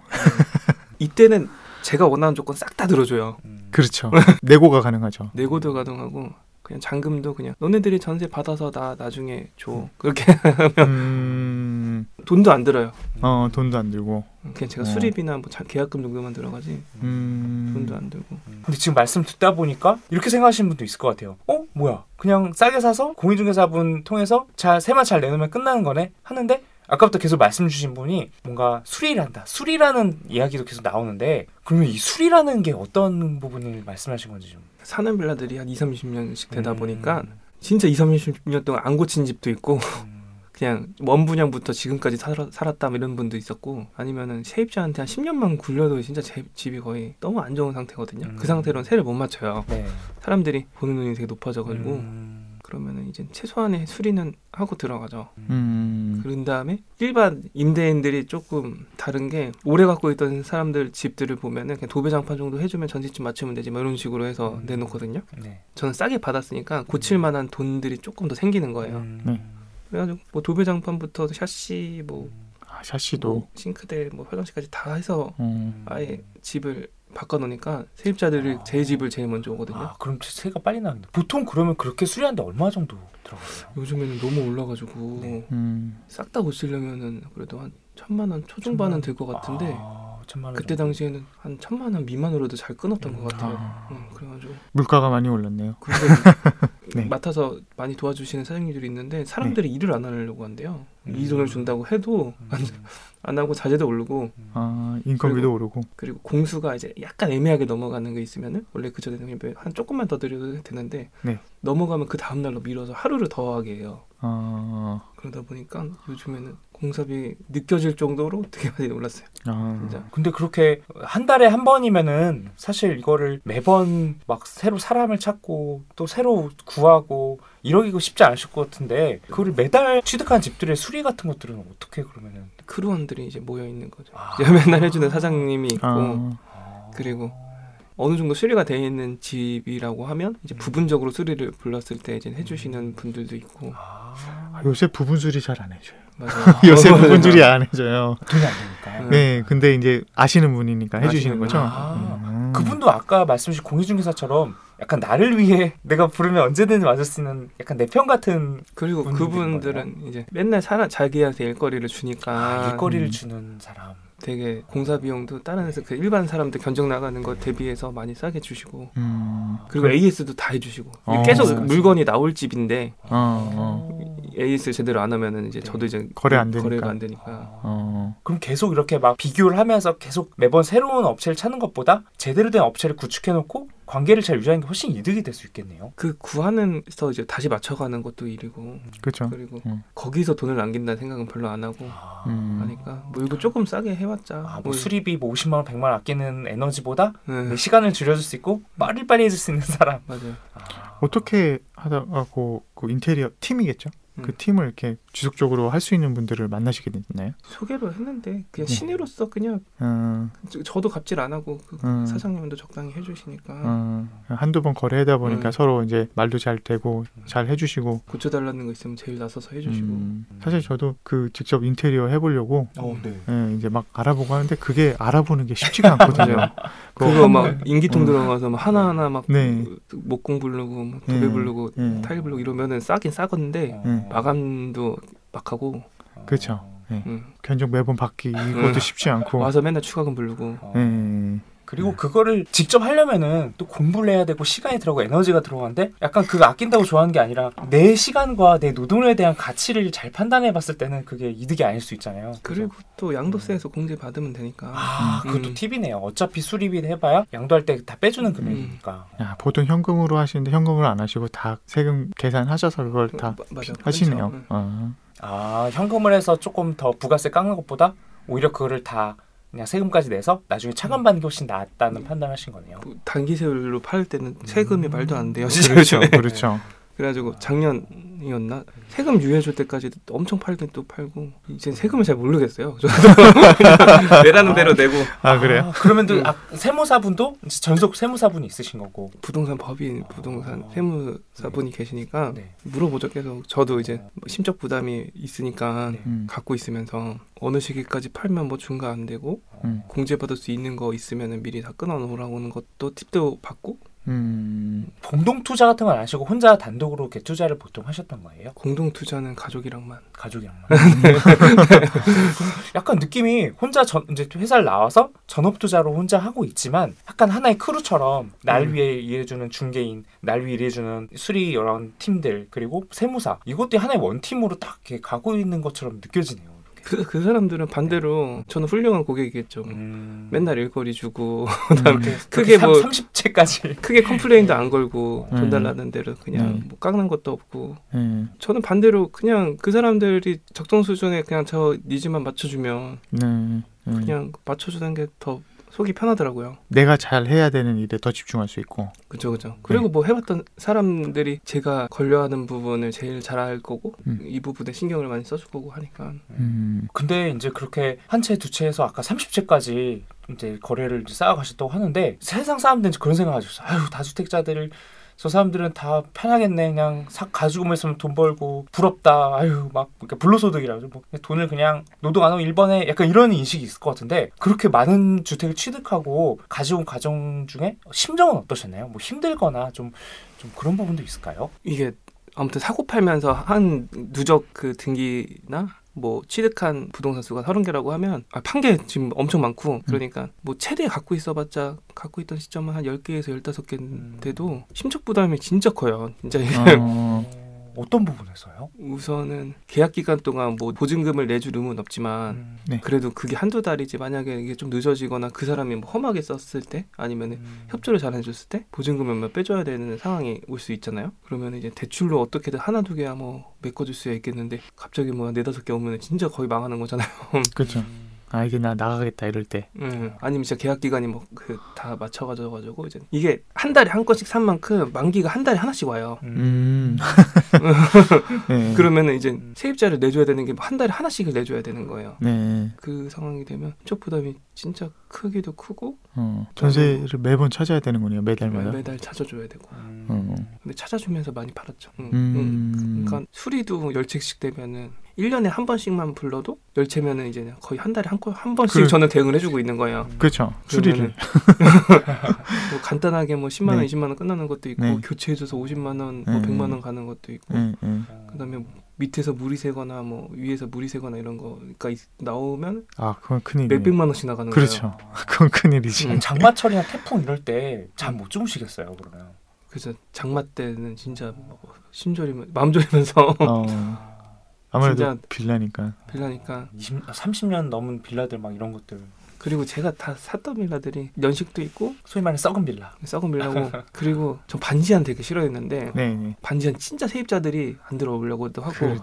[SPEAKER 3] 이때는 제가 원하는 조건 싹 다 들어줘요.
[SPEAKER 1] 음.
[SPEAKER 2] 그렇죠. 내고가 가능하죠.
[SPEAKER 3] 내고도 가능하고 그냥 잔금도 그냥 너네들이 전세 받아서 나 나중에 줘 그렇게
[SPEAKER 2] 음,
[SPEAKER 3] 돈도 안 들어요.
[SPEAKER 2] 어 돈도 안 들고.
[SPEAKER 3] 그냥 제가
[SPEAKER 2] 어.
[SPEAKER 3] 수리비나 뭐 자- 계약금 정도만 들어가지
[SPEAKER 2] 음,
[SPEAKER 3] 돈도 안 들고.
[SPEAKER 1] 근데 지금 말씀 듣다 보니까 이렇게 생각하시는 분도 있을 것 같아요. 어? 뭐야? 그냥 싸게 사서 공인중개사분 통해서 잘 세만 잘 내놓으면 끝나는 거네 하는데 아까부터 계속 말씀 주신 분이 뭔가 수리란다. 수리라는 이야기도 계속 나오는데 그러면 이 수리라는 게 어떤 부분을 말씀하신 건지 좀.
[SPEAKER 3] 사는 빌라들이 한 2, 30년씩 되다
[SPEAKER 1] 음.
[SPEAKER 3] 보니까 진짜 2, 30년 동안 안 고친 집도 있고
[SPEAKER 1] 음.
[SPEAKER 3] 그냥 원 분양부터 지금까지 살아, 살았다 뭐 이런 분도 있었고 아니면은 세입자한테 한 10년만 굴려도 진짜 제 집이 거의 너무 안 좋은 상태거든요.
[SPEAKER 1] 음.
[SPEAKER 3] 그 상태로는 세를 못 맞춰요.
[SPEAKER 1] 네.
[SPEAKER 3] 사람들이 보는 눈이 되게 높아져가지고
[SPEAKER 1] 음.
[SPEAKER 3] 그러면은 이제 최소한의 수리는 하고 들어가죠.
[SPEAKER 2] 음,
[SPEAKER 3] 그런 다음에 일반 임대인들이 조금 다른 게 오래 갖고 있던 사람들 집들을 보면은 그냥 도배장판 정도 해주면 전셋집 맞추면 되지 뭐 이런 식으로 해서
[SPEAKER 1] 음.
[SPEAKER 3] 내놓거든요.
[SPEAKER 1] 네.
[SPEAKER 3] 저는 싸게 받았으니까 고칠 만한 돈들이 조금 더 생기는 거예요.
[SPEAKER 1] 음.
[SPEAKER 2] 네.
[SPEAKER 3] 그래가지고 뭐 도배장판부터 샤시 뭐,
[SPEAKER 2] 아, 샤시도.
[SPEAKER 3] 뭐 싱크대 뭐 화장실까지 다 해서
[SPEAKER 2] 음,
[SPEAKER 3] 아예 집을 바꿔놓으니까 세입자들이 제 집을 제일 먼저 오거든요.
[SPEAKER 1] 아, 그럼 세가 빨리 나는데 보통 그러면 그렇게 수리하는데 얼마 정도 들어가요?
[SPEAKER 3] 요즘에는 너무 올라가지고
[SPEAKER 1] 네.
[SPEAKER 2] 음,
[SPEAKER 3] 싹다 고치려면은 그래도 한 천만 원 초중반은 들것 같은데
[SPEAKER 1] 아, 천만 원
[SPEAKER 3] 그때
[SPEAKER 1] 정도.
[SPEAKER 3] 당시에는 한 천만 원 미만으로도 잘 끊었던 것 같아요.
[SPEAKER 2] 아,
[SPEAKER 3] 응, 그래가지고
[SPEAKER 2] 물가가 많이 올랐네요.
[SPEAKER 3] 근데
[SPEAKER 2] 네.
[SPEAKER 3] 맡아서 많이 도와주시는 사장님들이 있는데 사람들이 일을 안 하려고 한대요. 이 돈을 준다고 해도
[SPEAKER 1] 음.
[SPEAKER 3] 안, 안 하고 자재도 오르고
[SPEAKER 2] 아, 인건비도 오르고.
[SPEAKER 3] 그리고 공수가 이제 약간 애매하게 넘어가는 게 있으면은 원래 그 전에는 한 조금만 더 드려도 되는데
[SPEAKER 2] 네.
[SPEAKER 3] 넘어가면 그 다음 날로 미뤄서 하루를 더 하게 해요.
[SPEAKER 2] 아,
[SPEAKER 3] 그러다 보니까 요즘에는 공사비 느껴질 정도로 되게 많이 올랐어요.
[SPEAKER 2] 아,
[SPEAKER 3] 진짜.
[SPEAKER 1] 근데 그렇게 한 달에 한 번이면은 사실 이거를 매번 막 새로 사람을 찾고 또 새로 구하고 이러기가 쉽지 않으실 것 같은데 그거를 매달 취득한 집들의 수리 같은 것들은 어떻게 그러면은
[SPEAKER 3] 크루원들이 이제 모여 있는 거죠.
[SPEAKER 1] 아.
[SPEAKER 3] 이제 맨날 해주는 사장님이 있고
[SPEAKER 2] 아,
[SPEAKER 3] 그리고 어느 정도 수리가 돼 있는 집이라고 하면 이제
[SPEAKER 1] 음.
[SPEAKER 3] 부분적으로 수리를 불렀을 때 이제 해주시는 분들도 있고
[SPEAKER 1] 아,
[SPEAKER 2] 아, 요새 부분 수리 잘 안 해줘요.
[SPEAKER 3] 맞아요.
[SPEAKER 2] 요새 부분 수리 안 해줘요.
[SPEAKER 1] 돈이 안 되니까.
[SPEAKER 3] 음.
[SPEAKER 2] 네, 근데 이제 아시는 분이니까 해주시는
[SPEAKER 3] 아시는
[SPEAKER 2] 거죠.
[SPEAKER 1] 분. 아,
[SPEAKER 2] 음.
[SPEAKER 1] 그분도 아까 말씀하신 공인중개사처럼 약간 나를 위해 내가 부르면 언제든지 맞을 수 있는 약간 내 편 같은
[SPEAKER 3] 그리고 그분들은 이제 맨날 사람 자기한테 일거리를 주니까
[SPEAKER 1] 아, 일거리를
[SPEAKER 2] 음.
[SPEAKER 1] 주는 사람.
[SPEAKER 3] 되게 공사 비용도 다른 데서 그 일반 사람들 견적 나가는 거 대비해서 많이 싸게 주시고
[SPEAKER 2] 음.
[SPEAKER 3] 그리고 AS도 다 해주시고
[SPEAKER 2] 어.
[SPEAKER 3] 계속 물건이 나올 집인데
[SPEAKER 2] 어, 어,
[SPEAKER 3] AS 제대로 안 하면은 이제 저도 이제
[SPEAKER 2] 거래 안 되니까.
[SPEAKER 3] 거래가 안 되니까
[SPEAKER 2] 어.
[SPEAKER 1] 그럼 계속 이렇게 막 비교를 하면서 계속 매번 새로운 업체를 찾는 것보다 제대로 된 업체를 구축해 놓고 관계를 잘 유지하는 게 훨씬 이득이 될 수 있겠네요.
[SPEAKER 3] 그 구하는서 이제 다시 맞춰가는 것도 일이고
[SPEAKER 2] 그렇죠.
[SPEAKER 3] 그리고
[SPEAKER 2] 음.
[SPEAKER 3] 거기서 돈을 남긴다는 생각은 별로 안 하고
[SPEAKER 1] 아,
[SPEAKER 2] 음.
[SPEAKER 3] 하니까 뭐 이거 조금 싸게 해봤자
[SPEAKER 1] 아, 뭐
[SPEAKER 3] 뭐,
[SPEAKER 1] 수리비 뭐 50만 원, 100만 원 아끼는 에너지보다
[SPEAKER 3] 네,
[SPEAKER 1] 내 시간을 줄여줄 수 있고 빠리빠리 해줄 수 있는 사람.
[SPEAKER 3] 맞아요.
[SPEAKER 1] 아,
[SPEAKER 2] 어떻게 하다가 그, 그 인테리어 팀이겠죠?
[SPEAKER 3] 음.
[SPEAKER 2] 그 팀을 이렇게 지속적으로 할 수 있는 분들을 만나시게 됐나요?
[SPEAKER 3] 소개로 했는데 그냥
[SPEAKER 2] 네.
[SPEAKER 3] 신의로서 그냥
[SPEAKER 2] 어,
[SPEAKER 3] 저- 저도 갑질 안 하고 그
[SPEAKER 2] 음.
[SPEAKER 3] 사장님도 적당히 해주시니까
[SPEAKER 2] 어, 한두 번 거래하다 보니까
[SPEAKER 3] 음.
[SPEAKER 2] 서로 이제 말도 잘 되고 잘 해주시고
[SPEAKER 3] 고쳐달라는 거 있으면 제일 나서서 해주시고
[SPEAKER 2] 음, 사실 저도 그 직접 인테리어 해보려고
[SPEAKER 1] 어, 네.
[SPEAKER 2] 예, 이제 막 알아보고 하는데 그게 알아보는 게 쉽지가 않거든요.
[SPEAKER 3] 맞아요.
[SPEAKER 2] 그거
[SPEAKER 3] 막
[SPEAKER 2] 번-
[SPEAKER 3] 인기통
[SPEAKER 2] 어.
[SPEAKER 3] 들어가서 막 하나하나 막
[SPEAKER 2] 네.
[SPEAKER 3] 목공 부르고 막 도배
[SPEAKER 2] 예,
[SPEAKER 3] 부르고
[SPEAKER 2] 예.
[SPEAKER 3] 타일 부르고 이러면은 싸긴 싸건데
[SPEAKER 2] 음.
[SPEAKER 3] 마감도 막 하고
[SPEAKER 2] 그렇죠. 예.
[SPEAKER 3] 음.
[SPEAKER 2] 견적 매번 받기 이것도
[SPEAKER 3] 음.
[SPEAKER 2] 쉽지 않고.
[SPEAKER 3] 와서 맨날 추가금 부르고
[SPEAKER 1] 어.
[SPEAKER 2] 예.
[SPEAKER 1] 그리고 그거를 직접 하려면은 또 공부를 해야 되고 시간이 들어가고 에너지가 들어가는데 약간 그거 아낀다고 좋아하는 게 아니라 내 시간과 내 노동에 대한 가치를 잘 판단해 봤을 때는 그게 이득이 아닐 수 있잖아요.
[SPEAKER 3] 그리고 또 양도세에서 공제 받으면 되니까
[SPEAKER 1] 아, 그것도
[SPEAKER 3] 음.
[SPEAKER 1] 팁이네요. 어차피 수리비 해봐야 양도할 때 다 빼주는 금액이니까.
[SPEAKER 2] 야, 보통 현금으로 하시는데 현금으로 안 하시고 다 세금 계산하셔서 그걸 다
[SPEAKER 3] 마- 맞아.
[SPEAKER 2] 하시네요.
[SPEAKER 3] 그렇죠.
[SPEAKER 2] 어.
[SPEAKER 1] 아, 현금을 해서 조금 더 부가세 깎는 것보다 오히려 그거를 다 그냥 세금까지 내서 나중에 차감받는 게 훨씬 낫다는 판단하신 거네요.
[SPEAKER 3] 뭐 단기세율로 팔 때는 세금이
[SPEAKER 1] 음.
[SPEAKER 3] 말도 안 돼요. 진짜
[SPEAKER 2] 그렇죠. 그렇죠.
[SPEAKER 3] 그래가지고 작년이었나 세금 유예줄 때까지 엄청 팔긴 또 팔고 이제 세금을 잘 모르겠어요. 저도 내라는 대로 내고
[SPEAKER 2] 아, 그래요?
[SPEAKER 1] 아, 그러면 또
[SPEAKER 3] 음.
[SPEAKER 1] 아, 세무사분도 전속 세무사분이 있으신 거고.
[SPEAKER 3] 부동산 법인 부동산
[SPEAKER 1] 아.
[SPEAKER 3] 세무사분이 계시니까
[SPEAKER 1] 네.
[SPEAKER 3] 물어보죠 계속 저도 이제 뭐 심적 부담이 있으니까
[SPEAKER 1] 네.
[SPEAKER 2] 음.
[SPEAKER 3] 갖고 있으면서 어느 시기까지 팔면 뭐 중과 안 되고
[SPEAKER 2] 음.
[SPEAKER 3] 공제받을 수 있는 거 있으면은 미리 다 끊어 놓으라는 것도 팁도 받고
[SPEAKER 2] 음.
[SPEAKER 1] 공동 투자 같은 건 안 하시고 혼자 단독으로 이렇게 투자를 보통 하셨던 거예요?
[SPEAKER 3] 공동 투자는 가족이랑만
[SPEAKER 1] 가족이랑만. 약간 느낌이 혼자 전 이제 회사를 나와서 전업 투자로 혼자 하고 있지만 약간 하나의 크루처럼 날
[SPEAKER 3] 음.
[SPEAKER 1] 위해 일해주는 중개인, 날 위해 일해주는 수리 이런 팀들 그리고 세무사 이것도 하나의 원 팀으로 딱 이렇게 가고 있는 것처럼 느껴지네요.
[SPEAKER 3] 그, 그 사람들은 반대로 저는 훌륭한 고객이겠죠
[SPEAKER 1] 음.
[SPEAKER 3] 맨날 일거리 주고
[SPEAKER 1] 그렇게
[SPEAKER 3] 크게
[SPEAKER 1] 크게
[SPEAKER 3] 뭐-
[SPEAKER 1] 30채까지
[SPEAKER 3] 크게 complain도 안 걸고
[SPEAKER 2] 음.
[SPEAKER 3] 돈 달라는 대로 그냥
[SPEAKER 2] 음.
[SPEAKER 3] 뭐 깎는 것도 없고
[SPEAKER 2] 예.
[SPEAKER 3] 저는 반대로 그냥 그 사람들이 적정 수준에 그냥 저 needs만 맞춰주면
[SPEAKER 2] 네. 예.
[SPEAKER 3] 그냥 맞춰주는 게 더 속이 편하더라고요.
[SPEAKER 2] 내가 잘 해야 되는 일에 더 집중할 수 있고.
[SPEAKER 3] 그죠, 그죠. 그리고 뭐 해봤던 사람들이 제가 걸려하는 부분을 제일 잘 알 거고
[SPEAKER 2] 음.
[SPEAKER 3] 이 부분에 신경을 많이 써줄 거고 하니까
[SPEAKER 2] 음.
[SPEAKER 1] 근데 이제 그렇게 한 채, 두 채에서 아까 30채까지 이제 거래를 이제 쌓아가셨다고 하는데 세상 사람들은 그런 생각하셨어요. 아유 다주택자들을 저 사람들은 다 편하겠네. 그냥 사 가지고만 있으면 돈 벌고 부럽다. 아유 막 이렇게 불로소득이라고 뭐 돈을 그냥 노동 안 하고 일본에 약간 이런 인식이 있을 것 같은데 그렇게 많은 주택을 취득하고 가져온 가정 중에 심정은 어떠셨나요? 뭐 힘들거나 좀 좀 그런 부분도 있을까요?
[SPEAKER 3] 이게 아무튼 사고 팔면서 한 누적 그 등기나 뭐 취득한 부동산 수가 서른 개라고 하면 아, 판게 지금 엄청 많고 그러니까 뭐 최대 갖고 있어봤자 갖고 있던 시점은 한 10개에서 15개인데도 심적 부담이 진짜 커요. 진짜
[SPEAKER 2] 어.
[SPEAKER 1] 어떤 부분에서요?
[SPEAKER 3] 우선은 계약 기간 동안 뭐 보증금을 내줄 의무는 없지만
[SPEAKER 1] 음.
[SPEAKER 2] 네.
[SPEAKER 3] 그래도 그게 한두 달이지 만약에 이게 좀 늦어지거나 그 사람이 뭐 험하게 썼을 때 아니면은
[SPEAKER 1] 음.
[SPEAKER 3] 협조를 잘 해줬을 때 보증금을 몇 빼줘야 되는 상황이 올 수 있잖아요. 그러면 이제 대출로 어떻게든 하나 두 개야 뭐 메꿔줄 수야 있겠는데 갑자기 뭐 네다섯 개 오면 진짜 거의 망하는 거잖아요.
[SPEAKER 2] 그렇죠. 아 이게 나 나가겠다 이럴 때.
[SPEAKER 3] 음, 아니면 진짜 계약 기간이 뭐 그 다 맞춰가지고 가지고 이제 이게 한 달에 한 건씩 산 만큼 만기가 한 달에 하나씩 와요.
[SPEAKER 2] 음. 네.
[SPEAKER 3] 그러면은 이제
[SPEAKER 1] 음.
[SPEAKER 3] 세입자를 내줘야 되는 게 한 달에 하나씩을 내줘야 되는 거예요.
[SPEAKER 2] 네.
[SPEAKER 3] 그 상황이 되면 쪽 부담이 진짜 크기도 크고
[SPEAKER 2] 어. 전세를 매번 찾아야 되는군요. 매달마다.
[SPEAKER 3] 매달 찾아줘야 되고
[SPEAKER 1] 음.
[SPEAKER 2] 어.
[SPEAKER 3] 근데 찾아주면서 많이 팔았죠. 응,
[SPEAKER 2] 음.
[SPEAKER 3] 응. 그러니까 수리도 열 채씩 되면은 1년에 한 번씩만 불러도 열 채면은 이제 거의 한 달에 한, 건- 한 번씩
[SPEAKER 2] 그래.
[SPEAKER 3] 저는 대응을 해주고 있는 거예요.
[SPEAKER 2] 그렇죠. 수리를.
[SPEAKER 3] 뭐 간단하게 뭐 10만 원,
[SPEAKER 2] 네.
[SPEAKER 3] 20만 원 끝나는 것도 있고
[SPEAKER 2] 네.
[SPEAKER 3] 교체해줘서 50만 원, 뭐
[SPEAKER 2] 네.
[SPEAKER 3] 100만 원 가는 것도 있고
[SPEAKER 2] 예, 예.
[SPEAKER 3] 그다음에 밑에서 물이 새거나 뭐 위에서 물이 새거나 이런 거가 있- 나오면
[SPEAKER 2] 아 그건 큰일이네.
[SPEAKER 3] 몇백만 원씩 나가는 거예요.
[SPEAKER 2] 그렇죠. 그건 큰일이지.
[SPEAKER 3] 음.
[SPEAKER 1] 장마철이나 태풍 이럴 때 잠 못 주무시겠어요 그러면
[SPEAKER 3] 그래서 장마 때는 진짜 뭐 심졸이면 마음 졸이면서
[SPEAKER 2] 어. 아무래도
[SPEAKER 3] 진짜-
[SPEAKER 2] 빌라니까.
[SPEAKER 3] 빌라니까
[SPEAKER 1] 20, 30년 넘은 빌라들 막 이런 것들
[SPEAKER 3] 그리고 제가 다 샀던 빌라들이 연식도 있고
[SPEAKER 4] 소위 말하는 썩은 빌라.
[SPEAKER 3] 썩은 빌라고 그리고 전 반지한 되게 싫어했는데
[SPEAKER 2] 네, 네.
[SPEAKER 3] 반지한 진짜 세입자들이 안 들어오려고도 하고
[SPEAKER 2] 그렇죠.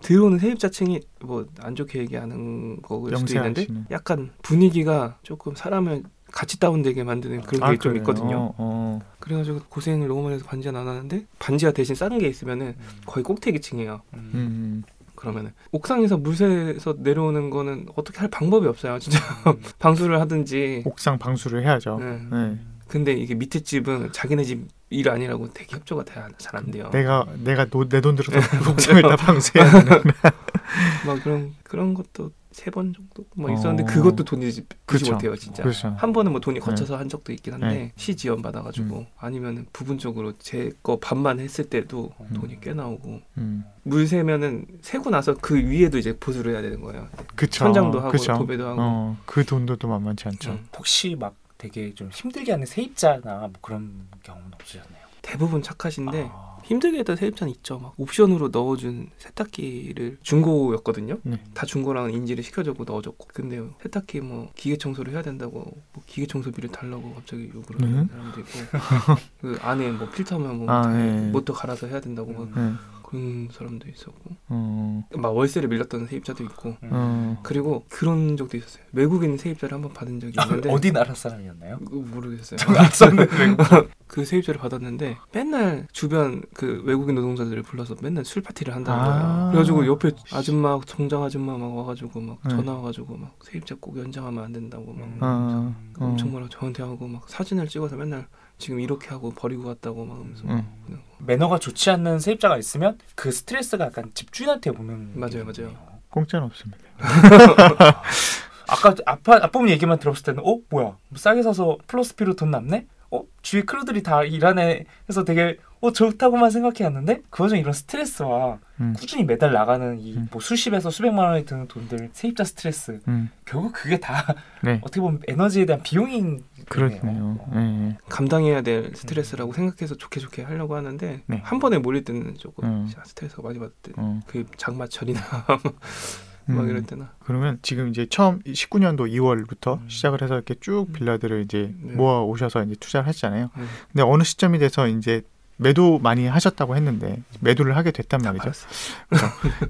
[SPEAKER 3] 들어오는 세입자층이 뭐 안 좋게 얘기하는 거일 수도 있는데
[SPEAKER 2] 영세하시는.
[SPEAKER 3] 약간 분위기가 조금 사람을 같이 다운되게 만드는 그런 게
[SPEAKER 2] 아,
[SPEAKER 3] 좀
[SPEAKER 2] 그래요?
[SPEAKER 3] 있거든요.
[SPEAKER 2] 어, 어.
[SPEAKER 3] 그래가지고 고생을 너무 많이 해서 반지하 안 하는데 반지하 대신 싼게 있으면은 거의 꼭대기층이에요.
[SPEAKER 2] 음, 음.
[SPEAKER 3] 그러면은 옥상에서 물새에서 내려오는 거는 어떻게 할 방법이 없어요. 진짜 방수를 하든지.
[SPEAKER 2] 옥상 방수를 해야죠.
[SPEAKER 3] 네.
[SPEAKER 2] 네.
[SPEAKER 3] 근데 이게 밑에 집은 자기네 집 일 아니라고 되게 협조가 잘 안 돼요.
[SPEAKER 2] 내가 내가 내 돈 들어서 옥상을 다 방수해야.
[SPEAKER 3] 막 그런 그런 것도 세 번 정도 막
[SPEAKER 2] 어.
[SPEAKER 3] 있었는데 그것도 돈이 주지
[SPEAKER 2] 그쵸.
[SPEAKER 3] 못해요 진짜.
[SPEAKER 2] 그렇죠.
[SPEAKER 3] 한 번은 뭐 돈이 거쳐서 한 적도 있긴 한데
[SPEAKER 2] 네.
[SPEAKER 3] 시 지원 받아가지고 아니면은 부분적으로 제 거 반만 했을 때도 돈이 꽤 나오고
[SPEAKER 2] 음.
[SPEAKER 3] 물 세면은 세고 나서 그 위에도 이제 보수를 해야 되는 거예요.
[SPEAKER 2] 그쵸.
[SPEAKER 3] 천장도 하고
[SPEAKER 2] 그쵸.
[SPEAKER 3] 도배도 하고.
[SPEAKER 2] 어, 그 돈도 또 만만치 않죠.
[SPEAKER 3] 음.
[SPEAKER 4] 혹시 막 되게 좀 힘들게 하는 세입자나 뭐 그런 경험은 없으셨나요?
[SPEAKER 3] 대부분 착하신데
[SPEAKER 4] 아.
[SPEAKER 3] 힘들게 했던 세입자는 있죠. 막 옵션으로 넣어준 세탁기를 중고였거든요.
[SPEAKER 2] 네.
[SPEAKER 3] 다 중고랑 인지를 시켜주고 넣어줬고. 근데 세탁기 뭐 기계 청소를 해야 된다고 뭐 기계 청소비를 달라고 갑자기
[SPEAKER 2] 네.
[SPEAKER 3] 하는 사람도 있고 그 안에 뭐 필터면 뭐
[SPEAKER 2] 아,
[SPEAKER 3] 다
[SPEAKER 2] 네.
[SPEAKER 3] 모터 갈아서 해야 된다고 막
[SPEAKER 2] 네.
[SPEAKER 3] 그런 사람도 있었고
[SPEAKER 2] 어,
[SPEAKER 3] 막 월세를 밀렸던 세입자도 있고
[SPEAKER 2] 어.
[SPEAKER 3] 그리고 그런 적도 있었어요. 외국인 세입자를 한번 받은 적이 있는데
[SPEAKER 4] 어디 나라 사람이었나요?
[SPEAKER 3] 그거 모르겠어요. 그 세입자를 받았는데 맨날 주변 그 외국인 노동자들을 불러서 맨날 술 파티를 한다는
[SPEAKER 2] 아.
[SPEAKER 3] 거예요. 그래가지고 옆에 아줌마 정장 아줌마 막 와가지고 막
[SPEAKER 2] 네.
[SPEAKER 3] 전화 와가지고 막 세입자 꼭 연장하면 안 된다고 막
[SPEAKER 2] 어, 어.
[SPEAKER 3] 엄청 뭐라 저한테 하고 막 사진을 찍어서 맨날 지금 이렇게 하고 버리고 갔다고 막 하면서
[SPEAKER 2] 응.
[SPEAKER 3] 그냥
[SPEAKER 4] 매너가 좋지 않는 세입자가 있으면 그 스트레스가 약간 집주인한테 오는
[SPEAKER 3] 맞아요,
[SPEAKER 4] 게
[SPEAKER 3] 맞아요.
[SPEAKER 2] 공짜는 없습니다.
[SPEAKER 4] 아까 아빠 아빠 얘기만 들었을 때는 어 뭐야 뭐 싸게 사서 플러스 피로 돈 남네? 어 주위 crew들이 다 일하네 해서 되게 어 좋다고만 생각해왔는데 그 와중에 이런 스트레스와
[SPEAKER 2] 음.
[SPEAKER 4] 꾸준히 매달 나가는 이
[SPEAKER 2] 음.
[SPEAKER 4] 뭐 수십에서 수백만 원이 드는 돈들 세입자 스트레스
[SPEAKER 2] 음.
[SPEAKER 4] 결국 그게 다
[SPEAKER 2] 네.
[SPEAKER 4] 어떻게 보면 에너지에 대한 비용인
[SPEAKER 2] 그렇네요. 네.
[SPEAKER 3] 감당해야 될 스트레스라고 생각해서 좋게 좋게 하려고 하는데
[SPEAKER 2] 네.
[SPEAKER 3] 한 번에 몰릴 때는 조금
[SPEAKER 2] 음.
[SPEAKER 3] 스트레스가 많이 받을 때.
[SPEAKER 2] 어.
[SPEAKER 3] 그 장마철이나
[SPEAKER 2] 음.
[SPEAKER 3] 막 이럴 때나
[SPEAKER 2] 그러면 지금 이제 처음 19년도 2월부터
[SPEAKER 4] 음.
[SPEAKER 2] 시작을 해서 이렇게 쭉 빌라들을 이제
[SPEAKER 3] 네.
[SPEAKER 2] 모아 오셔서 이제 투자를 하셨잖아요.
[SPEAKER 3] 네.
[SPEAKER 2] 근데 어느 시점이 돼서 이제 매도 많이 하셨다고 했는데 매도를 하게 됐단 말이죠.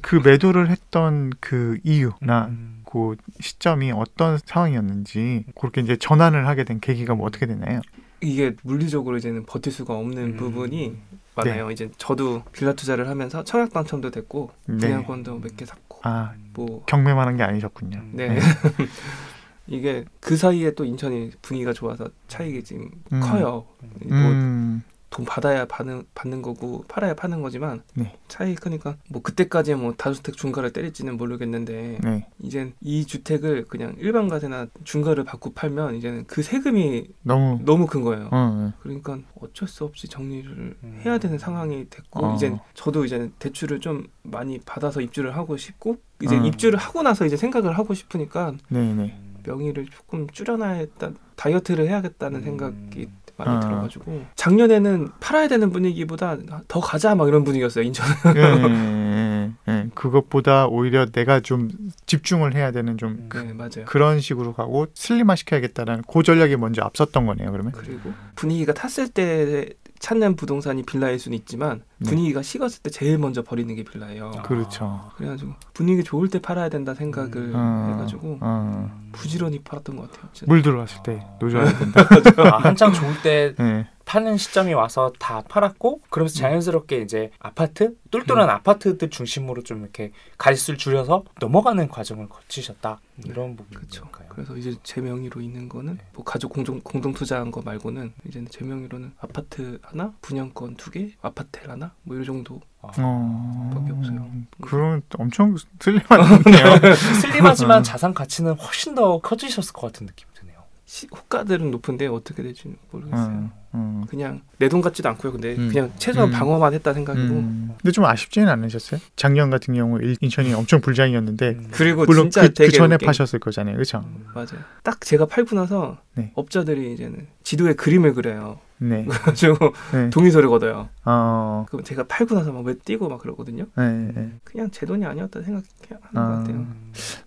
[SPEAKER 2] 그 매도를 했던 그 이유나
[SPEAKER 4] 음.
[SPEAKER 2] 그 시점이 어떤 상황이었는지 그렇게 이제 전환을 하게 된 계기가 뭐 어떻게 되나요?
[SPEAKER 3] 이게 물리적으로 이제는 버틸 수가 없는
[SPEAKER 4] 음.
[SPEAKER 3] 부분이 많아요. 이제 저도 빌라 투자를 하면서 청약 당첨도 됐고
[SPEAKER 2] 네.
[SPEAKER 3] 분양권도 몇개 샀고
[SPEAKER 2] 아
[SPEAKER 3] 뭐
[SPEAKER 2] 경매만 한 게 아니셨군요.
[SPEAKER 3] 네. 이게 그 사이에 또 인천이 분위기가 좋아서 차익이 지금
[SPEAKER 2] 음.
[SPEAKER 3] 커요. 뭐
[SPEAKER 2] 음,
[SPEAKER 3] 돈 받아야 받는 받는 거고 팔아야 파는 거지만
[SPEAKER 2] 네.
[SPEAKER 3] 차익이 크니까 뭐 그때까지 뭐 다주택 중가를 때릴지는 모르겠는데
[SPEAKER 2] 네.
[SPEAKER 3] 이젠 이 주택을 그냥 일반 가세나 중가를 받고 팔면 이제는 그 세금이
[SPEAKER 2] 너무
[SPEAKER 3] 너무 큰 거예요.
[SPEAKER 2] 어,
[SPEAKER 3] 그러니까 어쩔 수 없이 정리를
[SPEAKER 4] 음.
[SPEAKER 3] 해야 되는 상황이 됐고
[SPEAKER 2] 어.
[SPEAKER 3] 이제 저도 이제 대출을 좀 많이 받아서 입주를 하고 싶고 이제
[SPEAKER 2] 음.
[SPEAKER 3] 입주를 하고 나서 이제 생각을 하고 싶으니까
[SPEAKER 2] 네, 네.
[SPEAKER 3] 명의를 조금 줄여놔야겠다 다이어트를 해야겠다는
[SPEAKER 4] 음.
[SPEAKER 3] 생각이 많이
[SPEAKER 2] 아.
[SPEAKER 3] 들어가지고 작년에는 팔아야 되는 분위기보다 더 가자 막 이런 분위기였어요 인천은
[SPEAKER 2] 예, 예, 예, 예. 그것보다 오히려 내가 좀 집중을 해야 되는 좀 그,
[SPEAKER 3] 네 맞아요
[SPEAKER 2] 그런 식으로 가고 슬림화 시켜야겠다라는 그 전략이 먼저 앞섰던 거네요. 그러면
[SPEAKER 3] 그리고 분위기가 탔을 때 찾는 부동산이 빌라일 수는 있지만
[SPEAKER 2] 네.
[SPEAKER 3] 분위기가 식었을 때 제일 먼저 버리는 게 빌라예요
[SPEAKER 2] 그렇죠.
[SPEAKER 3] 그래가지고 분위기 좋을 때 팔아야 된다 생각을
[SPEAKER 2] 어,
[SPEAKER 3] 해가지고
[SPEAKER 2] 어.
[SPEAKER 3] 부지런히 팔았던 것 같아요. 진짜.
[SPEAKER 2] 물 들어왔을 때 노져야 된다.
[SPEAKER 4] 아, 한창 좋을 때
[SPEAKER 2] 예.
[SPEAKER 4] 파는 시점이 와서 다 팔았고 그러면서 자연스럽게 이제 아파트 똘똘한 아파트들 중심으로 좀 이렇게 가짓수를 줄여서 넘어가는 과정을 거치셨다 이런
[SPEAKER 3] 그렇죠.
[SPEAKER 4] 부분일까요?
[SPEAKER 3] 그래서 이제 제 명의로 있는 거는 뭐 가족 공동 공동 투자한 거 말고는 이제는 제 명의로는 아파트 하나, 분양권 두 개, 아파트 하나 뭐 이 정도.
[SPEAKER 2] 어.
[SPEAKER 3] 밖에 없어요.
[SPEAKER 2] 그럼 엄청 슬림하네요.
[SPEAKER 4] 슬림하지만 자산 가치는 훨씬 더 커지셨을 것 같은 느낌이 드네요.
[SPEAKER 3] 시, 호가들은 높은데 어떻게 될지 모르겠어요.
[SPEAKER 2] 음, 음.
[SPEAKER 3] 그냥 내 돈 같지도 않고요. 근데
[SPEAKER 2] 음.
[SPEAKER 3] 그냥 최소한
[SPEAKER 2] 음.
[SPEAKER 3] 방어만 했다 생각이고.
[SPEAKER 2] 음. 근데 좀 아쉽지는 않으셨어요? 작년 같은 경우 일- 인천이 엄청 불장이었는데
[SPEAKER 4] 음.
[SPEAKER 3] 그리고
[SPEAKER 2] 물론
[SPEAKER 3] 진짜
[SPEAKER 2] 그, 그 전에
[SPEAKER 3] 웃긴
[SPEAKER 2] 파셨을 거잖아요, 그렇죠?
[SPEAKER 3] 맞아요. 딱 제가 팔고 나서
[SPEAKER 2] 네.
[SPEAKER 3] 업자들이 이제는 지도에 그림을 그려요.
[SPEAKER 2] 네.
[SPEAKER 3] 그래가지고
[SPEAKER 2] 네.
[SPEAKER 3] 동의서를 걷어요.
[SPEAKER 2] 어.
[SPEAKER 3] 그럼 제가 팔고 나서 막 왜 뛰고 막 그러거든요.
[SPEAKER 2] 네, 네.
[SPEAKER 3] 그냥 제 돈이 아니었다 생각하는
[SPEAKER 2] 아.
[SPEAKER 3] 것 같아요.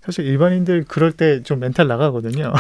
[SPEAKER 2] 사실 일반인들 그럴 때 좀 멘탈 나가거든요.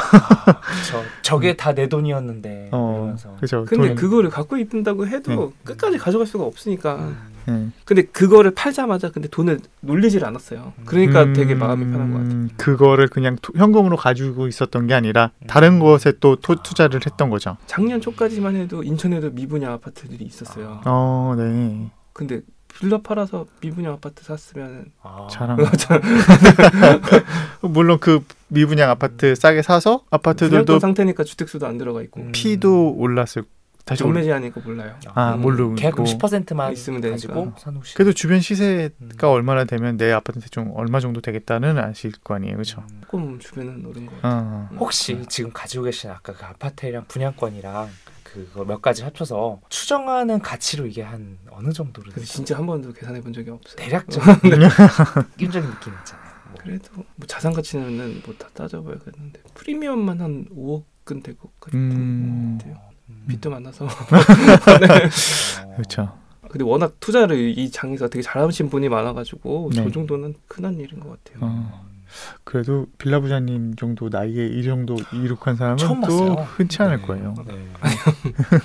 [SPEAKER 1] 저 저게 다 내 돈이었는데
[SPEAKER 2] 어. 그렇죠.
[SPEAKER 3] 근데
[SPEAKER 2] 돈-
[SPEAKER 3] 그거를 갖고 있다고 해도
[SPEAKER 2] 네.
[SPEAKER 3] 끝까지 가져갈 수가 없으니까.
[SPEAKER 2] 네.
[SPEAKER 3] 근데 그거를 팔자마자 근데 돈을 놀리질 않았어요. 그러니까 되게 마음이 편한 것 같아요.
[SPEAKER 2] 음, 그거를 그냥 투- 현금으로 가지고 있었던 게 아니라
[SPEAKER 3] 음.
[SPEAKER 2] 다른 것에 또 토- 투자를 했던 거죠.
[SPEAKER 3] 작년 초까지만 해도 인천에도 미분양 아파트들이 있었어요.
[SPEAKER 2] 어, 네.
[SPEAKER 3] 근데 빌라 팔아서 미분양 아파트 샀으면
[SPEAKER 1] 아.
[SPEAKER 2] 자랑. 물론 그 미분양 아파트 싸게 사서 아파트들도
[SPEAKER 3] 분양권 상태니까 주택수도 안 들어가 있고
[SPEAKER 1] 음.
[SPEAKER 2] 피도 올랐을 다시 올.
[SPEAKER 3] 경매 제한이니까 몰라요.
[SPEAKER 2] 아,
[SPEAKER 3] 음,
[SPEAKER 2] 모르고
[SPEAKER 1] 계약금
[SPEAKER 2] 있고.
[SPEAKER 1] 10%만
[SPEAKER 3] 있으면 되니까.
[SPEAKER 1] 가지고 사놓으시.
[SPEAKER 2] 그래도 주변 시세가
[SPEAKER 1] 음.
[SPEAKER 2] 얼마나 되면 내 아파트한테 좀 얼마 정도 되겠다는 아실 거 아니에요, 그렇죠?
[SPEAKER 3] 조금 주변은 오른 것 같아요.
[SPEAKER 2] 어.
[SPEAKER 1] 혹시 지금 가지고 계신 아까 그 아파트랑 분양권이랑 그거 몇 가지 합쳐서 추정하는 가치로 이게 한 어느 정도로
[SPEAKER 3] 근데 진짜 한 번도 계산해 본 적이 없어요.
[SPEAKER 1] 대략적인 느낌적인 느낌 있잖아요. 뭐.
[SPEAKER 3] 그래도 뭐 자산 가치는 뭐다 따져봐야겠는데 프리미엄만 한 5억은 될것 같은
[SPEAKER 2] 음.
[SPEAKER 3] 것 같아요.
[SPEAKER 1] 음.
[SPEAKER 3] 빚도 많아서.
[SPEAKER 1] 어.
[SPEAKER 2] 그렇죠.
[SPEAKER 3] 근데 워낙 투자를 이 장에서 되게 잘하신 분이 많아가지고
[SPEAKER 2] 네.
[SPEAKER 3] 저 정도는 큰한 일인 것 같아요.
[SPEAKER 2] 어. 그래도 빌라 부자님 정도 나이에 이 정도 이룩한 사람은
[SPEAKER 1] 처음
[SPEAKER 2] 또
[SPEAKER 1] 봤어요.
[SPEAKER 2] 흔치 않을
[SPEAKER 1] 네.
[SPEAKER 2] 거예요.
[SPEAKER 1] 네.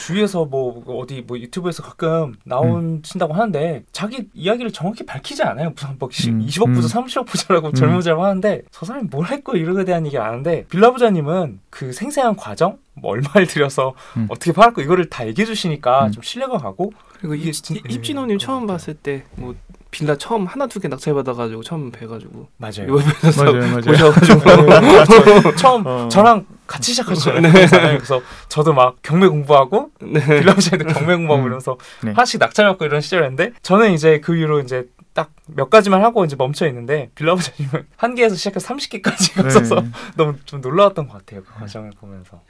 [SPEAKER 1] 주위에서 뭐 어디 뭐 유튜브에서 가끔 나온신다고 하는데 자기 이야기를 정확히 밝히지 않아요. 무슨 뭐
[SPEAKER 2] 음,
[SPEAKER 1] 20억
[SPEAKER 2] 음.
[SPEAKER 1] 부자, 30억 부자라고
[SPEAKER 2] 음.
[SPEAKER 1] 젊은이라고 하는데 저 사람이 뭘 했고 이런 거에 대한 얘기를 아는데 빌라 부자님은 그 생생한 과정, 뭐 얼마를 들여서
[SPEAKER 2] 음.
[SPEAKER 1] 어떻게 팔았고 이거를 다 얘기해 주시니까
[SPEAKER 2] 음.
[SPEAKER 1] 좀 신뢰가 가고
[SPEAKER 3] 그리고 이게
[SPEAKER 1] 진-
[SPEAKER 3] 이- 입진호님
[SPEAKER 1] 예,
[SPEAKER 3] 처음 봤을 때 뭐 빌라 처음 하나 두 개 낙찰 받아가지고 처음 뵈가지고
[SPEAKER 1] 맞아요.
[SPEAKER 2] 맞아요, 맞아요.
[SPEAKER 3] 보셔가지고
[SPEAKER 1] 저 처음
[SPEAKER 2] 어.
[SPEAKER 1] 저랑 같이 시작하셨잖아요.
[SPEAKER 3] 네.
[SPEAKER 1] 부동산을. 그래서 저도 막 경매 공부하고
[SPEAKER 3] 네.
[SPEAKER 1] 빌라 부자님도 경매 공부하고
[SPEAKER 2] 음.
[SPEAKER 1] 이러면서
[SPEAKER 2] 네.
[SPEAKER 1] 하나씩 낙찰 받고 이런 시절이었는데 저는 이제 그 이후로 이제 딱몇 가지만 하고 이제 멈춰 있는데 빌라 부자님은 한 개에서 시작해서 30개까지 갔어서
[SPEAKER 2] 네.
[SPEAKER 1] 너무 좀 놀라웠던 것 같아요. 그 과정을 보면서.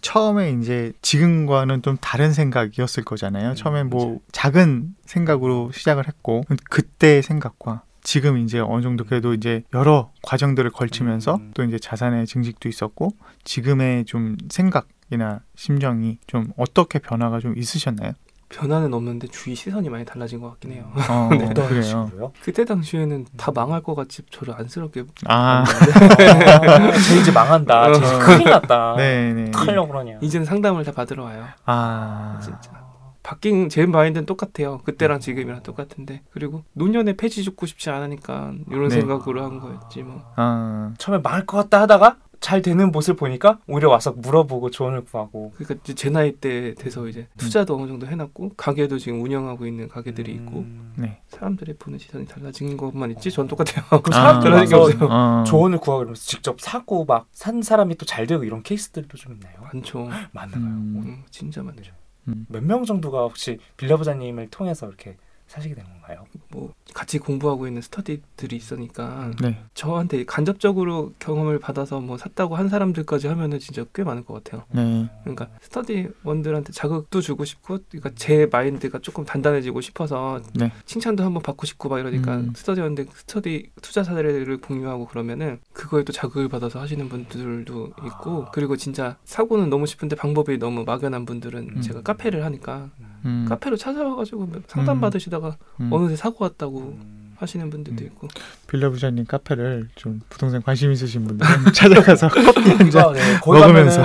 [SPEAKER 2] 처음에 이제 지금과는 좀 다른 생각이었을 거잖아요. 처음에 뭐 작은 생각으로 시작을 했고 그때의 생각과 지금 이제 어느 정도 그래도 이제 여러 과정들을 걸치면서
[SPEAKER 1] 음.
[SPEAKER 2] 또 이제 자산의 증식도 있었고 지금의 좀 생각 이나 심정이 좀 어떻게 변화가 좀 있으셨나요?
[SPEAKER 3] 변화는 없는데 주위 시선이 많이 달라진 것 같긴 해요.
[SPEAKER 2] 어,
[SPEAKER 1] 네. 어떤. 식으로요?
[SPEAKER 3] 그때 당시에는 다 망할 것 같이 저를 안쓰럽게
[SPEAKER 2] 아,
[SPEAKER 1] 아, 쟤 이제 망한다. 쟤 이제 큰일 났다.
[SPEAKER 2] 네, 네.
[SPEAKER 1] 하려고 그러냐.
[SPEAKER 3] 이제는 상담을 다 받으러 와요.
[SPEAKER 2] 아,
[SPEAKER 3] 진짜. 바뀐 제 마인드는 똑같아요. 그때랑 지금이랑 똑같은데 그리고 노년에 폐지 죽고 싶지 않으니까 이런
[SPEAKER 2] 네.
[SPEAKER 3] 생각으로 한 거였지 뭐.
[SPEAKER 2] 아,
[SPEAKER 1] 처음에 망할 것 같다 하다가 잘 되는 모습을 보니까 오히려 와서 물어보고 조언을 구하고.
[SPEAKER 3] 그러니까 제 나이 때 돼서 이제 투자도 어느 정도 해놨고 가게도 지금 운영하고 있는 가게들이 있고
[SPEAKER 1] 음.
[SPEAKER 2] 네.
[SPEAKER 3] 사람들의 보는 시선이 달라진 것만 있지 전 똑같아요.
[SPEAKER 1] 그럼
[SPEAKER 2] 아,
[SPEAKER 1] 사람들
[SPEAKER 3] 달라진 없어요.
[SPEAKER 2] 어.
[SPEAKER 1] 조언을 구하고 이러면서 직접 사고 막 산 사람이 또 잘 되고 이런 케이스들도 좀 있나요?
[SPEAKER 3] 많죠.
[SPEAKER 1] 많나요?
[SPEAKER 2] 음.
[SPEAKER 3] 음, 진짜 많죠.
[SPEAKER 1] 몇명 정도가 혹시 빌라 부자님을 통해서 이렇게 사시게 된 건가요?
[SPEAKER 3] 뭐 같이 공부하고 있는 스터디들이 있으니까
[SPEAKER 2] 네.
[SPEAKER 3] 저한테 간접적으로 경험을 받아서 뭐 샀다고 한 사람들까지 하면은 진짜 꽤 많을 것 같아요.
[SPEAKER 2] 네.
[SPEAKER 3] 그러니까 스터디원들한테 자극도 주고 싶고, 그러니까 제 마인드가 조금 단단해지고 싶어서
[SPEAKER 2] 네.
[SPEAKER 3] 칭찬도 한번 받고 싶고 막 이러니까
[SPEAKER 2] 음.
[SPEAKER 3] 스터디원들 스터디 투자 사례를 공유하고 그러면은 그거에 또 자극을 받아서 하시는 분들도 있고, 그리고 진짜 사고는 너무 싶은데 방법이 너무 막연한 분들은
[SPEAKER 2] 음.
[SPEAKER 3] 제가 카페를 하니까
[SPEAKER 2] 음.
[SPEAKER 3] 카페로 찾아와가지고 상담
[SPEAKER 2] 음.
[SPEAKER 3] 받으시다가
[SPEAKER 2] 음.
[SPEAKER 3] 어느새 사고 왔다고
[SPEAKER 1] 음.
[SPEAKER 3] 하시는 분들도
[SPEAKER 2] 음.
[SPEAKER 3] 있고.
[SPEAKER 2] 빌라 부자님 카페를 좀 부동산 관심 있으신 분들 찾아가서 커피 한 잔.
[SPEAKER 1] 그러니까 네,
[SPEAKER 2] 먹으면서.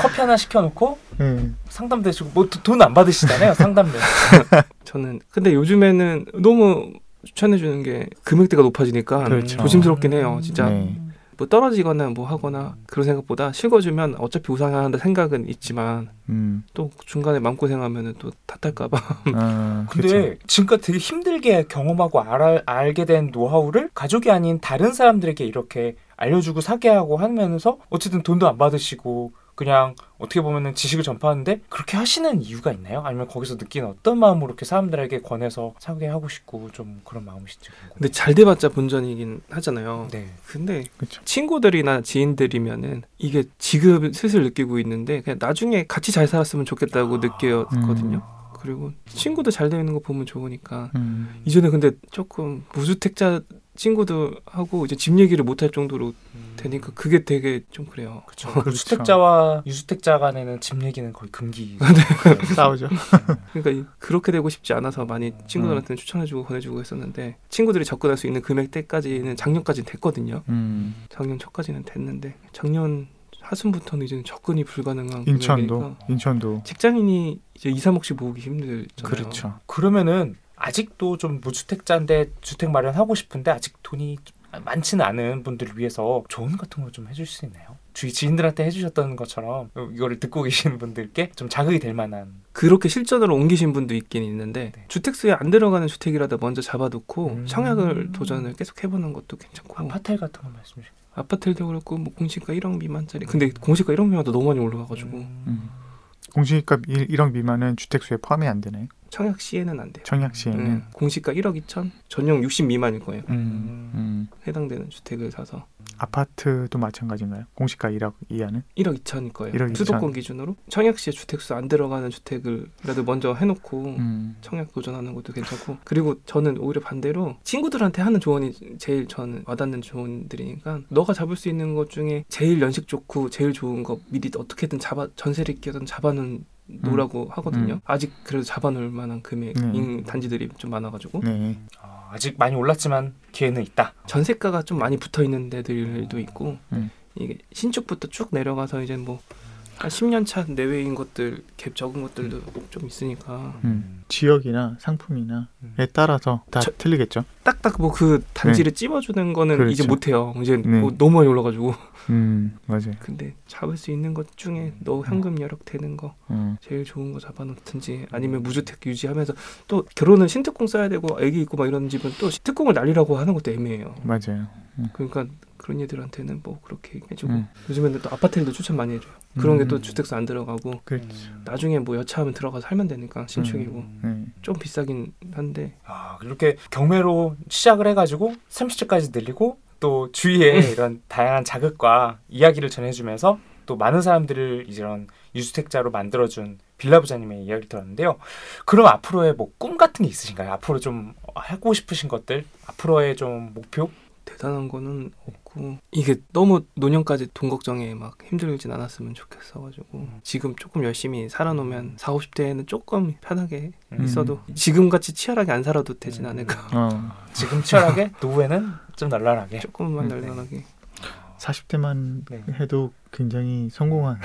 [SPEAKER 1] 커피 하나 시켜놓고
[SPEAKER 2] 네.
[SPEAKER 1] 상담 대주고 뭐 돈 안 받으시잖아요 상담 대.
[SPEAKER 3] 저는 근데 요즘에는 너무 추천해 주는 게 금액대가 높아지니까
[SPEAKER 2] 그렇죠.
[SPEAKER 3] 조심스럽긴 해요. 진짜
[SPEAKER 2] 네.
[SPEAKER 3] 뭐 떨어지거나 뭐 하거나 그런 생각보다 실거주면 어차피 우상한다 생각은 있지만
[SPEAKER 2] 음.
[SPEAKER 3] 또 중간에 마음고생하면은 또 탓할까봐
[SPEAKER 2] 아,
[SPEAKER 1] 근데
[SPEAKER 2] 그쵸.
[SPEAKER 1] 지금까지 되게 힘들게 경험하고 알, 알게 된 노하우를 가족이 아닌 다른 사람들에게 이렇게 알려주고 사게 하고 하면서 어쨌든 돈도 안 받으시고 그냥 어떻게 보면은 지식을 전파하는데 그렇게 하시는 이유가 있나요? 아니면 거기서 느끼는 어떤 마음으로 이렇게 사람들에게 권해서 사게 하고 싶고 좀 그런 마음이신지 궁금해요.
[SPEAKER 3] 근데 잘 돼봤자 본전이긴 하잖아요.
[SPEAKER 1] 네.
[SPEAKER 3] 근데
[SPEAKER 2] 그쵸.
[SPEAKER 3] 친구들이나 지인들이면은 이게 지금 슬슬 느끼고 있는데 그냥 나중에 같이 잘 살았으면 좋겠다고 느꼈거든요. 그리고 친구도 잘 되는 거 보면 좋으니까
[SPEAKER 2] 음.
[SPEAKER 3] 이전에 근데 조금 무주택자 친구들하고 이제 집 얘기를 못할 정도로 되니까 그게 되게 좀 그래요.
[SPEAKER 1] 그렇죠.
[SPEAKER 2] 그렇죠.
[SPEAKER 1] 주택자와 유주택자 간에는 집 얘기는 거의 금기.
[SPEAKER 2] 싸우죠.
[SPEAKER 3] 그러니까 이- 그렇게 되고 싶지 않아서 많이 친구들한테는 추천해주고 보내주고 했었는데 친구들이 접근할 수 있는 금액대까지는 작년까지는 됐거든요.
[SPEAKER 2] 음,
[SPEAKER 3] 작년 초까지는 됐는데 작년 하순부터는 이제 접근이 불가능한
[SPEAKER 2] 인천도
[SPEAKER 3] 금액이니까
[SPEAKER 2] 인천도
[SPEAKER 3] 직장인이 이제 2, 3억씩 모으기 힘들잖아요.
[SPEAKER 2] 그렇죠.
[SPEAKER 1] 그러면은 아직도 좀 무주택자인데 주택 마련하고 싶은데 아직 돈이 많지는 않은 분들을 위해서 조언 같은 거 좀 해줄 수 있나요? 주위 지인들한테 해주셨던 것처럼 이거를 듣고 계시는 분들께 좀 자극이 될 만한
[SPEAKER 3] 그렇게 실전으로 옮기신 분도 있긴 있는데
[SPEAKER 1] 네.
[SPEAKER 3] 주택수에 안 들어가는 주택이라도 먼저 잡아두고
[SPEAKER 1] 음.
[SPEAKER 3] 청약을 도전을 계속 해보는 것도 괜찮고
[SPEAKER 1] 아파트 같은 거 말씀해 주세요.
[SPEAKER 3] 아파트도 그렇고 뭐 공시가 1억 미만짜리 근데 공시가 1억 미만도 너무 많이 올라가가지고
[SPEAKER 2] 음. 공시지가 1 억 미만은 주택수에 포함이 안 되네.
[SPEAKER 3] 청약 시에는 안 돼요.
[SPEAKER 2] 청약 시에는.
[SPEAKER 3] 음, 공시가 1억 2천 전용 60 미만일 거예요.
[SPEAKER 2] 음, 음.
[SPEAKER 3] 해당되는 주택을 사서
[SPEAKER 2] 아파트도 마찬가지인가요? 공시가 1억 이하는?
[SPEAKER 3] 1억 2천일 거예요.
[SPEAKER 2] 1억 2천.
[SPEAKER 3] 수도권 기준으로 청약 시에 주택수 안 들어가는 주택이라도 먼저 해놓고
[SPEAKER 2] 음.
[SPEAKER 3] 청약 도전하는 것도 괜찮고 그리고 저는 오히려 반대로 친구들한테 하는 조언이 제일 저는 와닿는 조언들이니까 너가 잡을 수 있는 것 중에 제일 연식 좋고 제일 좋은 거 미리 어떻게든 잡아 전세를 끼든 잡아놓으라고 하거든요.
[SPEAKER 2] 음.
[SPEAKER 3] 아직 그래도 잡아놓을 만한 금액
[SPEAKER 2] 네.
[SPEAKER 3] 인 단지들이 좀 많아가지고
[SPEAKER 2] 네.
[SPEAKER 1] 어, 아직 많이 올랐지만 기회는 있다.
[SPEAKER 3] 전세가가 좀 많이 붙어 있는 데들도 있고
[SPEAKER 2] 음.
[SPEAKER 3] 이게 신축부터 쭉 내려가서 이제 뭐 한 10년 차 내외인 것들 갭 적은 것들도 좀 있으니까
[SPEAKER 2] 음. 지역이나 상품이나에 따라서 다
[SPEAKER 3] 저-
[SPEAKER 2] 틀리겠죠.
[SPEAKER 3] 딱딱 뭐 그 단지를 찝어주는 거는
[SPEAKER 2] 그렇죠.
[SPEAKER 3] 이제 못해요. 이제
[SPEAKER 2] 네.
[SPEAKER 3] 뭐 너무 많이 올라가지고.
[SPEAKER 2] 음, 맞아요.
[SPEAKER 3] 근데 잡을 수 있는 것 중에 너 현금 여력 되는 거
[SPEAKER 2] 음.
[SPEAKER 3] 제일 좋은 거 잡아놓든지 아니면 무주택 유지하면서 또 결혼은 신특공 써야 되고 아기 있고 막 이런 집은 또 특공을 날리라고 하는 것도 애매해요.
[SPEAKER 2] 맞아요.
[SPEAKER 3] 그러니까 그런 애들한테는 뭐 그렇게 해주고
[SPEAKER 2] 음.
[SPEAKER 3] 요즘에는 또 아파트들도 추천 많이 해줘요. 그런 게또
[SPEAKER 2] 음.
[SPEAKER 3] 주택수 안 들어가고
[SPEAKER 2] 그렇죠.
[SPEAKER 3] 나중에 뭐 여차하면 들어가서 살면 되니까 신축이고
[SPEAKER 2] 네.
[SPEAKER 3] 좀 비싸긴 한데
[SPEAKER 1] 아, 이렇게 경매로 시작을 해가지고 30주까지 늘리고 또 주위에 이런 다양한 자극과 이야기를 전해주면서 또 많은 사람들을 이런 유주택자로 만들어준 빌라 부자님의 이야기를 들었는데요. 그럼 앞으로의 뭐 꿈 같은 게 있으신가요? 앞으로 좀 하고 싶으신 것들, 앞으로의 좀 목표?
[SPEAKER 3] 대단한 거는 없고 이게 너무 노년까지 돈 걱정에 막 힘들진 않았으면 좋겠어가지고 지금 조금 열심히 살아놓으면 4, 50대에는 조금 편하게
[SPEAKER 2] 음.
[SPEAKER 3] 있어도 지금 같이 치열하게 안 살아도 되진 않을까.
[SPEAKER 2] 어,
[SPEAKER 1] 지금 치열하게? 노후에는 좀 널널하게.
[SPEAKER 3] 조금만
[SPEAKER 2] 음.
[SPEAKER 3] 널널하게
[SPEAKER 2] 40대만
[SPEAKER 1] 네.
[SPEAKER 2] 해도 굉장히 성공한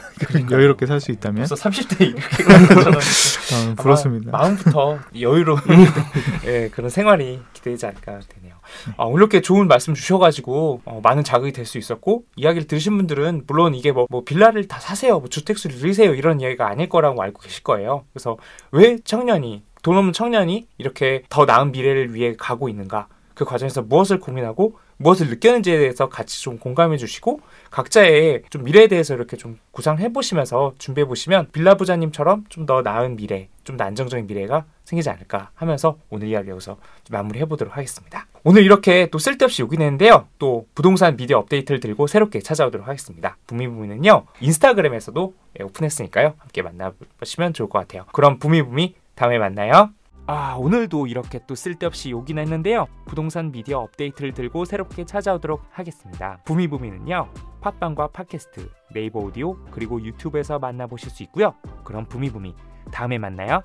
[SPEAKER 2] 여유롭게 살 수 있다면
[SPEAKER 1] 벌써 30대 이렇게
[SPEAKER 2] 어, 부럽습니다.
[SPEAKER 1] 마음부터 여유로운 예, 그런 생활이 기대되지 않을까 되네요. 아, 오늘 이렇게 좋은 말씀 주셔가지고 어, 많은 자극이 될 수 있었고 이야기를 들으신 분들은 물론 이게 뭐, 뭐 빌라를 다 사세요, 뭐 주택수를 늘리세요 이런 이야기가 아닐 거라고 알고 계실 거예요. 그래서 왜 청년이 돈 없는 청년이 이렇게 더 나은 미래를 위해 가고 있는가? 그 과정에서 무엇을 고민하고 무엇을 느꼈는지에 대해서 같이 좀 공감해 주시고 각자의 좀 미래에 대해서 이렇게 좀 구상해 보시면서 준비해 보시면 빌라 부자님처럼 좀 더 나은 미래, 좀 더 안정적인 미래가 생기지 않을까 하면서 오늘 이야기 여기서 마무리해 보도록 하겠습니다. 오늘 이렇게 또 쓸데없이 욕이 내는데요. 또 부동산 미디어 업데이트를 들고 새롭게 찾아오도록 하겠습니다. 부미부미는요 인스타그램에서도 예, 오픈했으니까요 함께 만나보시면 좋을 것 같아요. 그럼 부미부미 다음에 만나요.
[SPEAKER 5] 아 오늘도 이렇게 또 쓸데없이 욕이나 했는데요. 부동산 미디어 업데이트를 들고 새롭게 찾아오도록 하겠습니다. 부미부미는요 팟빵과 팟캐스트 네이버 오디오 그리고 유튜브에서 만나보실 수 있고요. 그럼 부미부미 다음에 만나요